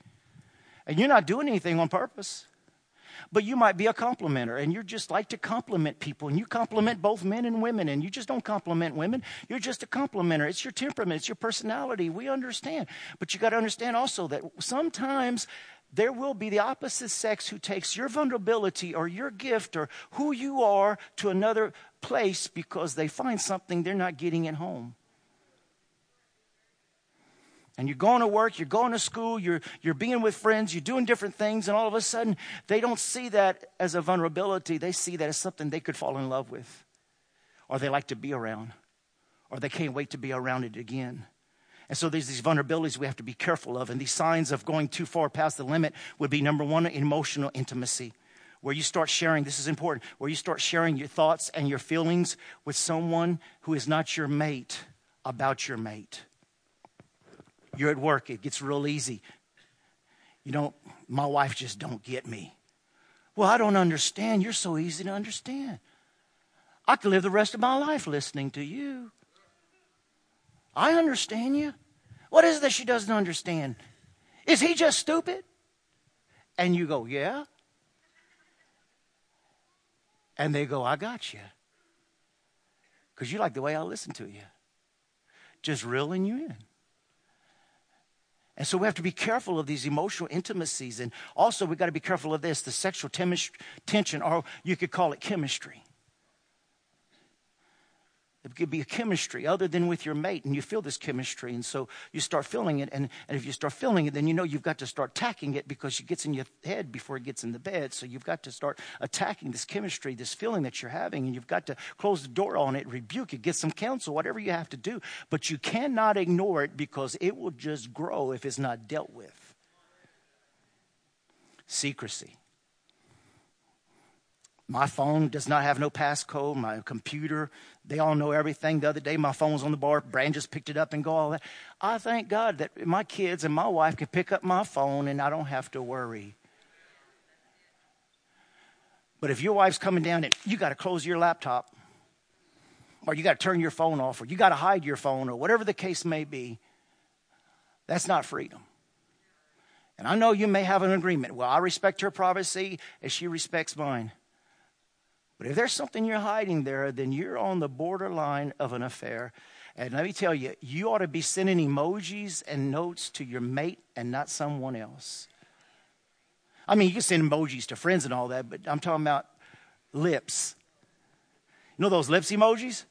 And you're not doing anything on purpose but you might be a complimenter and you just like to compliment people and you compliment both men and women and you just don't compliment women. You're just a complimenter. It's your temperament, it's your personality. We understand. But you got to understand also that sometimes there will be the opposite sex who takes your vulnerability or your gift or who you are to another place because they find something they're not getting at home and you're going to work, you're going to school, you're, you're being with friends, you're doing different things, and all of a sudden they don't see that as a vulnerability. They see that as something they could fall in love with, or they like to be around, or they can't wait to be around it again. And so there's these vulnerabilities we have to be careful of. And these signs of going too far past the limit would be number one, emotional intimacy, where you start sharing, this is important, where you start sharing your thoughts and your feelings with someone who is not your mate about your mate. You're at work, it gets real easy. You know, my wife just don't get me. Well, I don't understand. You're so easy to understand. I could live the rest of my life listening to you. I understand you. What is it that she doesn't understand? Is he just stupid? And you go, Yeah. And they go, I got you. Because you like the way I listen to you. Just reeling you in. And so we have to be careful of these emotional intimacies. And also, we've got to be careful of this the sexual tension, or you could call it chemistry. It could be a chemistry other than with your mate, and you feel this chemistry, and so you start feeling it. And, and if you start feeling it, then you know you've got to start attacking it because it gets in your head before it gets in the bed. So you've got to start attacking this chemistry, this feeling that you're having, and you've got to close the door on it, rebuke it, get some counsel, whatever you have to do. But you cannot ignore it because it will just grow if it's not dealt with. Secrecy. My phone does not have no passcode. My computer, they all know everything. The other day, my phone was on the bar. Brand just picked it up and go all that. I thank God that my kids and my wife can pick up my phone and I don't have to worry. But if your wife's coming down and you got to close your laptop, or you got to turn your phone off, or you got to hide your phone, or whatever the case may be, that's not freedom. And I know you may have an agreement. Well, I respect her privacy as she respects mine. But if there's something you're hiding there, then you're on the borderline of an affair. And let me tell you, you ought to be sending emojis and notes to your mate and not someone else. I mean, you can send emojis to friends and all that, but I'm talking about lips. You know those lips emojis?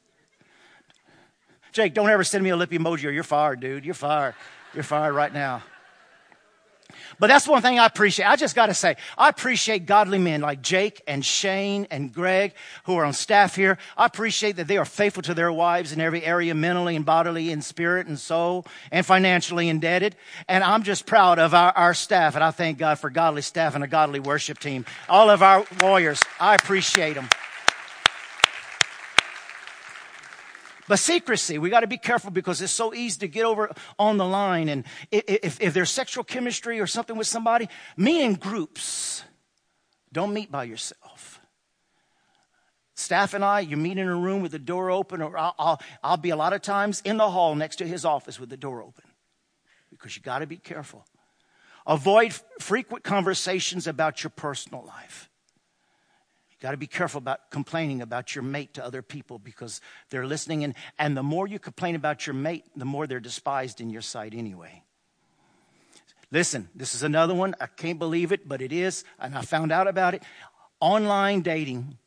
Jake, don't ever send me a lip emoji or you're fired, dude. You're fired. You're fired right now. But that's one thing I appreciate. I just got to say, I appreciate godly men like Jake and Shane and Greg who are on staff here. I appreciate that they are faithful to their wives in every area, mentally and bodily and spirit and soul and financially indebted. And I'm just proud of our, our staff. And I thank God for godly staff and a godly worship team. All of our warriors, I appreciate them. But secrecy, we got to be careful because it's so easy to get over on the line. And if, if there's sexual chemistry or something with somebody, meet in groups. Don't meet by yourself. Staff and I, you meet in a room with the door open, or I'll, I'll, I'll be a lot of times in the hall next to his office with the door open because you got to be careful. Avoid frequent conversations about your personal life. You got to be careful about complaining about your mate to other people because they're listening. And, and the more you complain about your mate, the more they're despised in your sight anyway. Listen, this is another one. I can't believe it, but it is. And I found out about it. Online dating.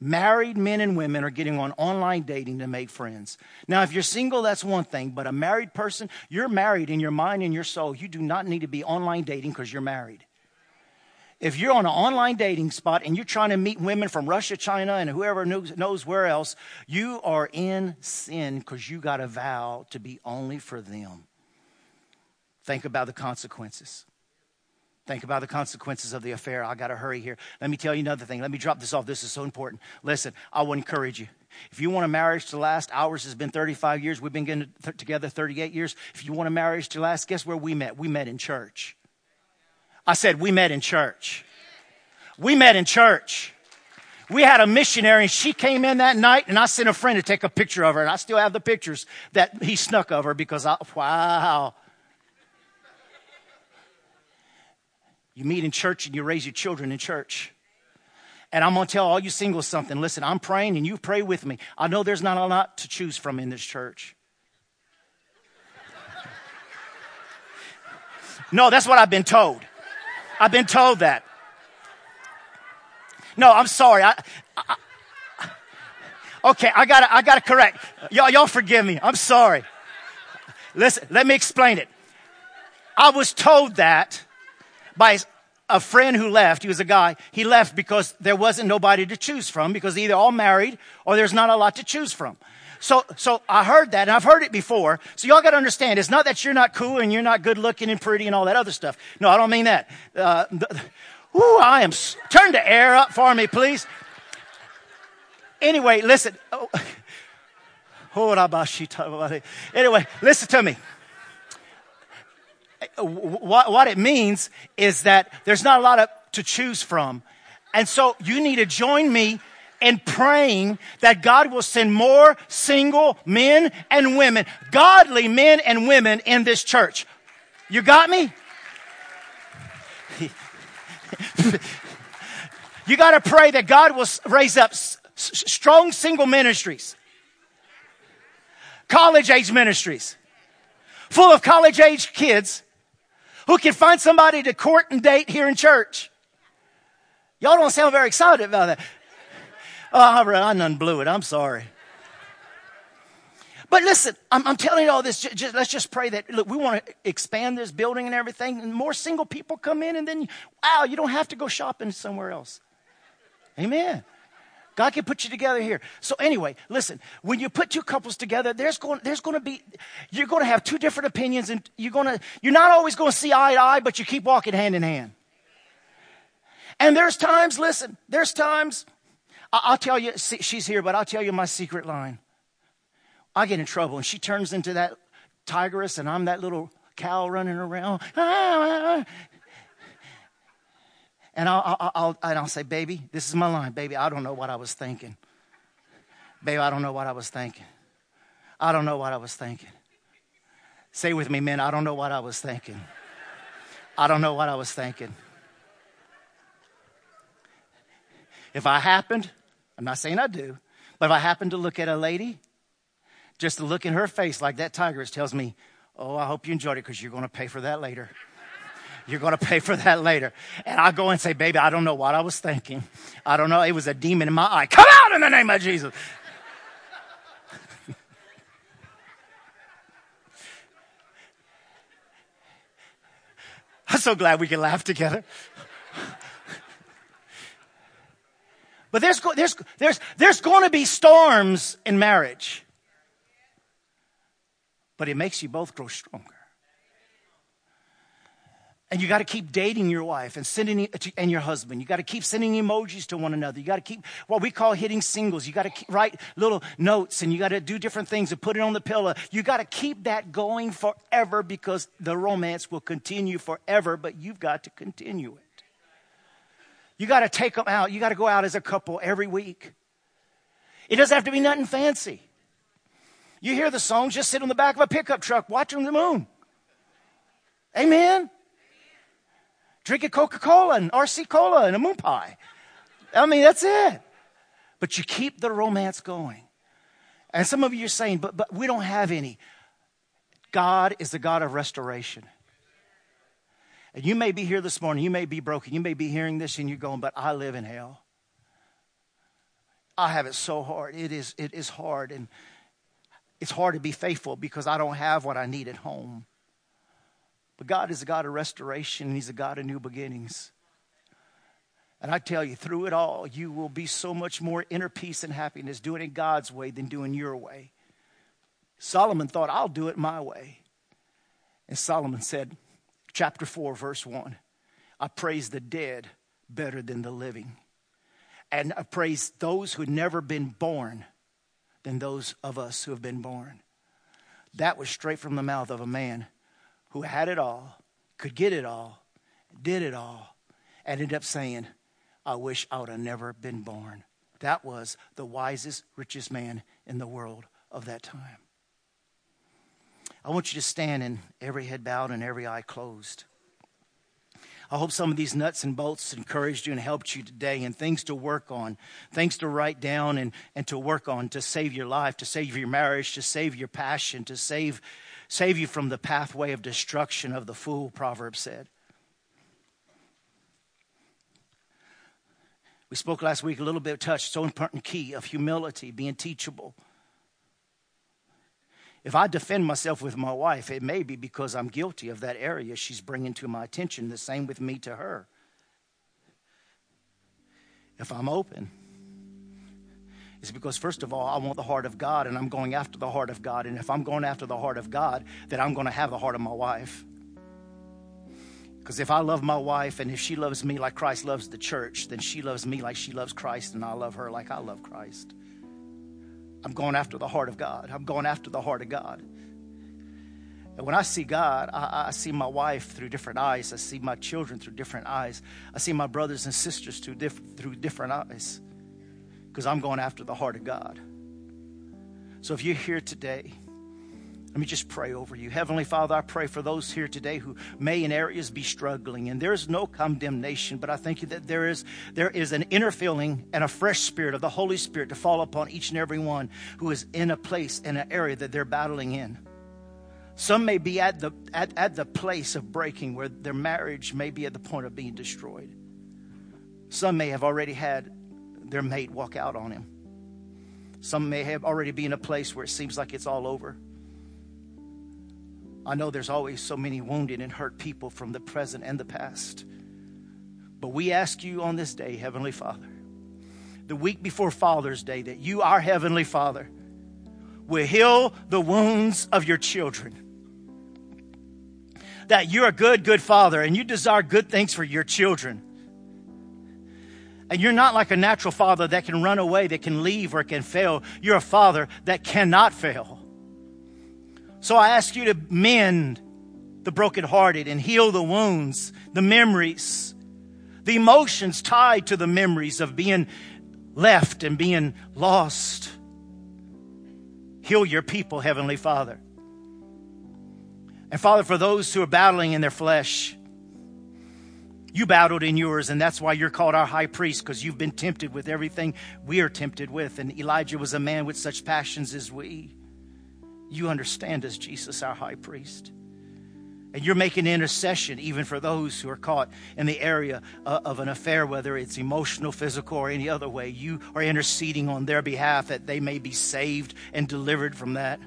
Married men and women are getting on online dating to make friends. Now, if you're single, that's one thing, but a married person, you're married in your mind and your soul. You do not need to be online dating because you're married if you're on an online dating spot and you're trying to meet women from Russia, China, and whoever knows, where else, you are in sin because you got a vow to be only for them. Think about the consequences. Think about the consequences of the affair. I got to hurry here. Let me tell you another thing. Let me drop this off. This is so important. Listen, I will encourage you. If you want a marriage to last, ours has been 35 years. We've been getting together 38 years. If you want a marriage to last, guess where we met? We met in church. I said, we met in church. We met in church. We had a missionary and she came in that night and I sent a friend to take a picture of her and I still have the pictures that he snuck of her because I, wow. You meet in church and you raise your children in church. And I'm going to tell all you singles something. Listen, I'm praying and you pray with me. I know there's not a lot to choose from in this church. No, that's what I've been told. I've been told that. No, I'm sorry. I, I, okay, I gotta, I gotta correct. Y'all, y'all forgive me. I'm sorry. Listen, let me explain it. I was told that by a friend who left. He was a guy. He left because there wasn't nobody to choose from because either all married or there's not a lot to choose from. So, so I heard that and I've heard it before. So y'all got to understand, it's not that you're not cool and you're not good looking and pretty and all that other stuff. No, I don't mean that. Uh, whoo, I am, turn the air up for me, please. Anyway, listen. Oh, anyway, listen to me. What, what it means is that there's not a lot of, to choose from. And so you need to join me and praying that God will send more single men and women, godly men and women in this church. You got me? you got to pray that God will raise up s- strong single ministries, college age ministries, full of college age kids who can find somebody to court and date here in church. Y'all don't sound very excited about that. Oh, I, none blew it. I'm sorry. But listen, I'm, I'm, telling you all this. Just, just, let's just pray that, look, we want to expand this building and everything, and more single people come in, and then, wow, you don't have to go shopping somewhere else. Amen. God can put you together here. So anyway, listen, when you put two couples together, there's going, there's going to be, you're going to have two different opinions and you're going to, you're not always going to see eye to eye, but you keep walking hand in hand. And there's times, listen, there's times I'll tell you, she's here, but I'll tell you my secret line. I get in trouble, and she turns into that tigress, and I'm that little cow running around. And I'll, I'll, I'll, and I'll say, baby, this is my line. Baby, I don't know what I was thinking. Baby, I don't know what I was thinking. I don't know what I was thinking. Say with me, men, I don't know what I was thinking. I don't know what I was thinking. If I happened I'm not saying I do, but if I happen to look at a lady, Just the look in her face, like that tigress, tells me, Oh, I hope you enjoyed it because you're going to pay for that later. You're going to pay for that later. And I go and say, Baby, I don't know what I was thinking. I don't know. It was a demon in my eye. Come out in the name of Jesus. I'm so glad we can laugh together. But there's, there's, there's, there's going to be storms in marriage. But it makes you both grow stronger. And you got to keep dating your wife and sending and your husband. You got to keep sending emojis to one another. You got to keep what we call hitting singles. You got to write little notes and you got to do different things and put it on the pillow. You got to keep that going forever because the romance will continue forever, but you've got to continue it. You got to take them out. You got to go out as a couple every week. It doesn't have to be nothing fancy. You hear the songs, just sit on the back of a pickup truck watching the moon. Amen drink a Coca Cola and RC Cola and a moon pie. I mean, that's it. But you keep the romance going. And some of you are saying, but, but we don't have any. God is the God of restoration. And you may be here this morning, you may be broken, you may be hearing this and you're going, but I live in hell. I have it so hard. It is, it is hard. And it's hard to be faithful because I don't have what I need at home. But God is a God of restoration, and He's a God of new beginnings. And I tell you, through it all, you will be so much more inner peace and happiness doing it God's way than doing your way. Solomon thought, I'll do it my way. And Solomon said, chapter 4, verse 1 I praise the dead better than the living. And I praise those who had never been born than those of us who have been born. That was straight from the mouth of a man who had it all, could get it all, did it all, and ended up saying, I wish I would have never been born. That was the wisest, richest man in the world of that time. I want you to stand and every head bowed and every eye closed. I hope some of these nuts and bolts encouraged you and helped you today and things to work on, things to write down and, and to work on to save your life, to save your marriage, to save your passion, to save save you from the pathway of destruction of the fool, Proverbs said. We spoke last week a little bit, touched so important key of humility, being teachable. If I defend myself with my wife, it may be because I'm guilty of that area she's bringing to my attention. The same with me to her. If I'm open, it's because, first of all, I want the heart of God and I'm going after the heart of God. And if I'm going after the heart of God, then I'm going to have the heart of my wife. Because if I love my wife and if she loves me like Christ loves the church, then she loves me like she loves Christ and I love her like I love Christ. I'm going after the heart of God. I'm going after the heart of God. And when I see God, I, I, see my wife through different eyes. I see my children through different eyes. I see my brothers and sisters through, diff- through different eyes because I'm going after the heart of God. So if you're here today, let me just pray over you. Heavenly Father, I pray for those here today who may in areas be struggling, and there is no condemnation, but I thank you that there is there is an inner feeling and a fresh spirit of the Holy Spirit to fall upon each and every one who is in a place in an area that they're battling in. Some may be at the at, at the place of breaking where their marriage may be at the point of being destroyed. Some may have already had their mate walk out on him. Some may have already been in a place where it seems like it's all over. I know there's always so many wounded and hurt people from the present and the past. But we ask you on this day, Heavenly Father, the week before Father's Day, that you, our Heavenly Father, will heal the wounds of your children. That you're a good, good Father and you desire good things for your children. And you're not like a natural father that can run away, that can leave, or can fail. You're a father that cannot fail. So I ask you to mend the brokenhearted and heal the wounds, the memories, the emotions tied to the memories of being left and being lost. Heal your people, Heavenly Father. And Father, for those who are battling in their flesh, you battled in yours, and that's why you're called our high priest, because you've been tempted with everything we are tempted with. And Elijah was a man with such passions as we. You understand as Jesus, our high priest. And you're making intercession even for those who are caught in the area uh, of an affair, whether it's emotional, physical, or any other way. You are interceding on their behalf that they may be saved and delivered from that.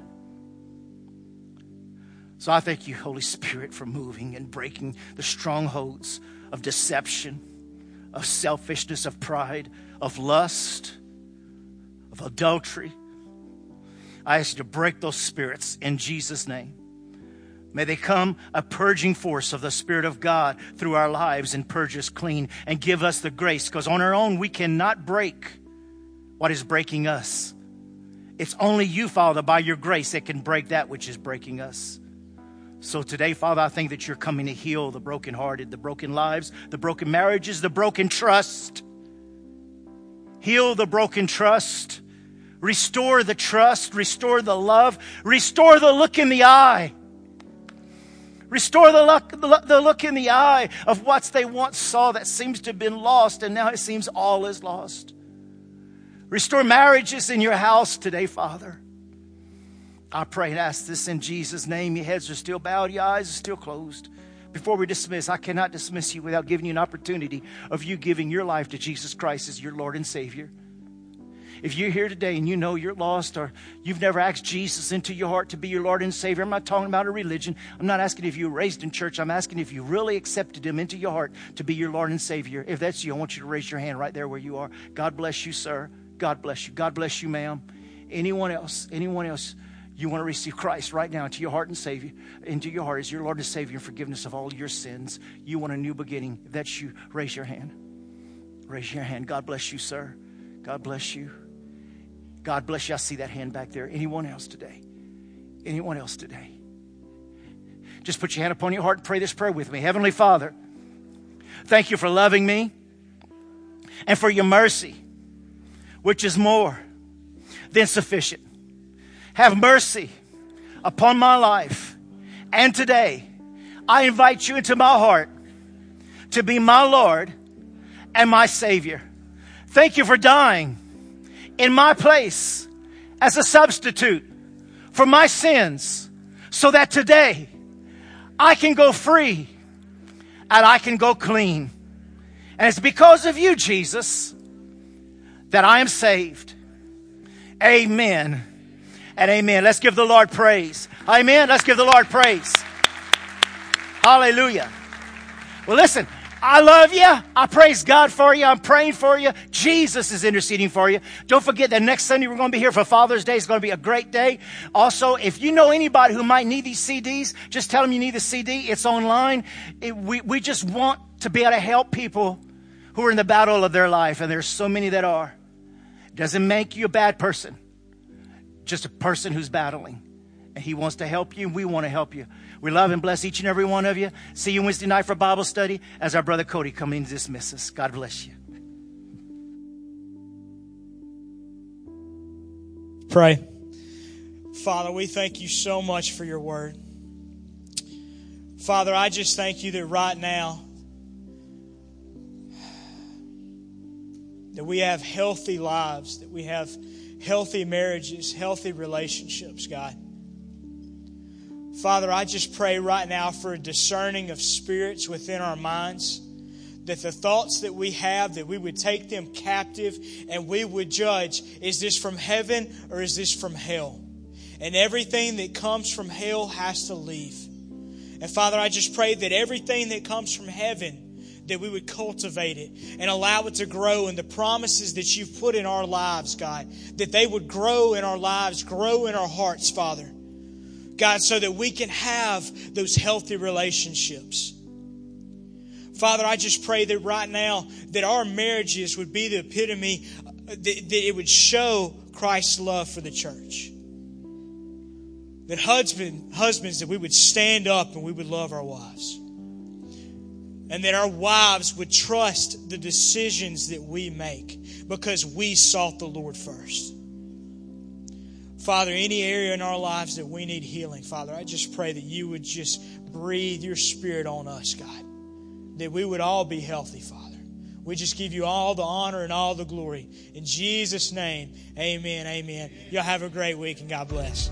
So I thank you, Holy Spirit, for moving and breaking the strongholds of deception, of selfishness, of pride, of lust, of adultery. I ask you to break those spirits in Jesus' name. May they come a purging force of the Spirit of God through our lives and purge us clean and give us the grace because on our own we cannot break what is breaking us. It's only you, Father, by your grace that can break that which is breaking us. So today, Father, I think that you're coming to heal the brokenhearted, the broken lives, the broken marriages, the broken trust. Heal the broken trust. Restore the trust. Restore the love. Restore the look in the eye. Restore the look, the look in the eye of what they once saw that seems to have been lost, and now it seems all is lost. Restore marriages in your house today, Father. I pray and ask this in Jesus' name. Your heads are still bowed, your eyes are still closed. Before we dismiss, I cannot dismiss you without giving you an opportunity of you giving your life to Jesus Christ as your Lord and Savior. If you're here today and you know you're lost or you've never asked Jesus into your heart to be your Lord and Savior, I'm not talking about a religion. I'm not asking if you were raised in church. I'm asking if you really accepted Him into your heart to be your Lord and Savior. If that's you, I want you to raise your hand right there where you are. God bless you, sir. God bless you. God bless you, ma'am. Anyone else? Anyone else? You want to receive Christ right now into your heart and Savior, into your heart as your Lord and Savior and forgiveness of all your sins. You want a new beginning. If that's you, raise your hand. Raise your hand. God bless you, sir. God bless you. God bless you. I see that hand back there. Anyone else today? Anyone else today? Just put your hand upon your heart and pray this prayer with me. Heavenly Father, thank you for loving me and for your mercy, which is more than sufficient. Have mercy upon my life. And today, I invite you into my heart to be my Lord and my Savior. Thank you for dying in my place as a substitute for my sins so that today I can go free and I can go clean. And it's because of you, Jesus, that I am saved. Amen and amen. Let's give the Lord praise. Amen. Let's give the Lord praise. Hallelujah. Well, listen, I love you. I praise God for you. I'm praying for you. Jesus is interceding for you. Don't forget that next Sunday we're going to be here for Father's Day. It's going to be a great day. Also, if you know anybody who might need these CDs, just tell them you need the CD. It's online. It, we, we just want to be able to help people who are in the battle of their life, and there's so many that are. Doesn't make you a bad person, just a person who's battling. And He wants to help you, and we want to help you. We love and bless each and every one of you. See you Wednesday night for Bible study as our brother Cody comes in to dismiss us. God bless you. Pray. Father, we thank you so much for your word. Father, I just thank you that right now that we have healthy lives, that we have healthy marriages, healthy relationships, God. Father, I just pray right now for a discerning of spirits within our minds. That the thoughts that we have, that we would take them captive and we would judge is this from heaven or is this from hell? And everything that comes from hell has to leave. And Father, I just pray that everything that comes from heaven, that we would cultivate it and allow it to grow and the promises that you've put in our lives, God, that they would grow in our lives, grow in our hearts, Father. God, so that we can have those healthy relationships. Father, I just pray that right now that our marriages would be the epitome, that, that it would show Christ's love for the church. That husband, husbands, that we would stand up and we would love our wives. And that our wives would trust the decisions that we make because we sought the Lord first. Father, any area in our lives that we need healing, Father, I just pray that you would just breathe your spirit on us, God. That we would all be healthy, Father. We just give you all the honor and all the glory. In Jesus' name, amen, amen. Y'all have a great week and God bless.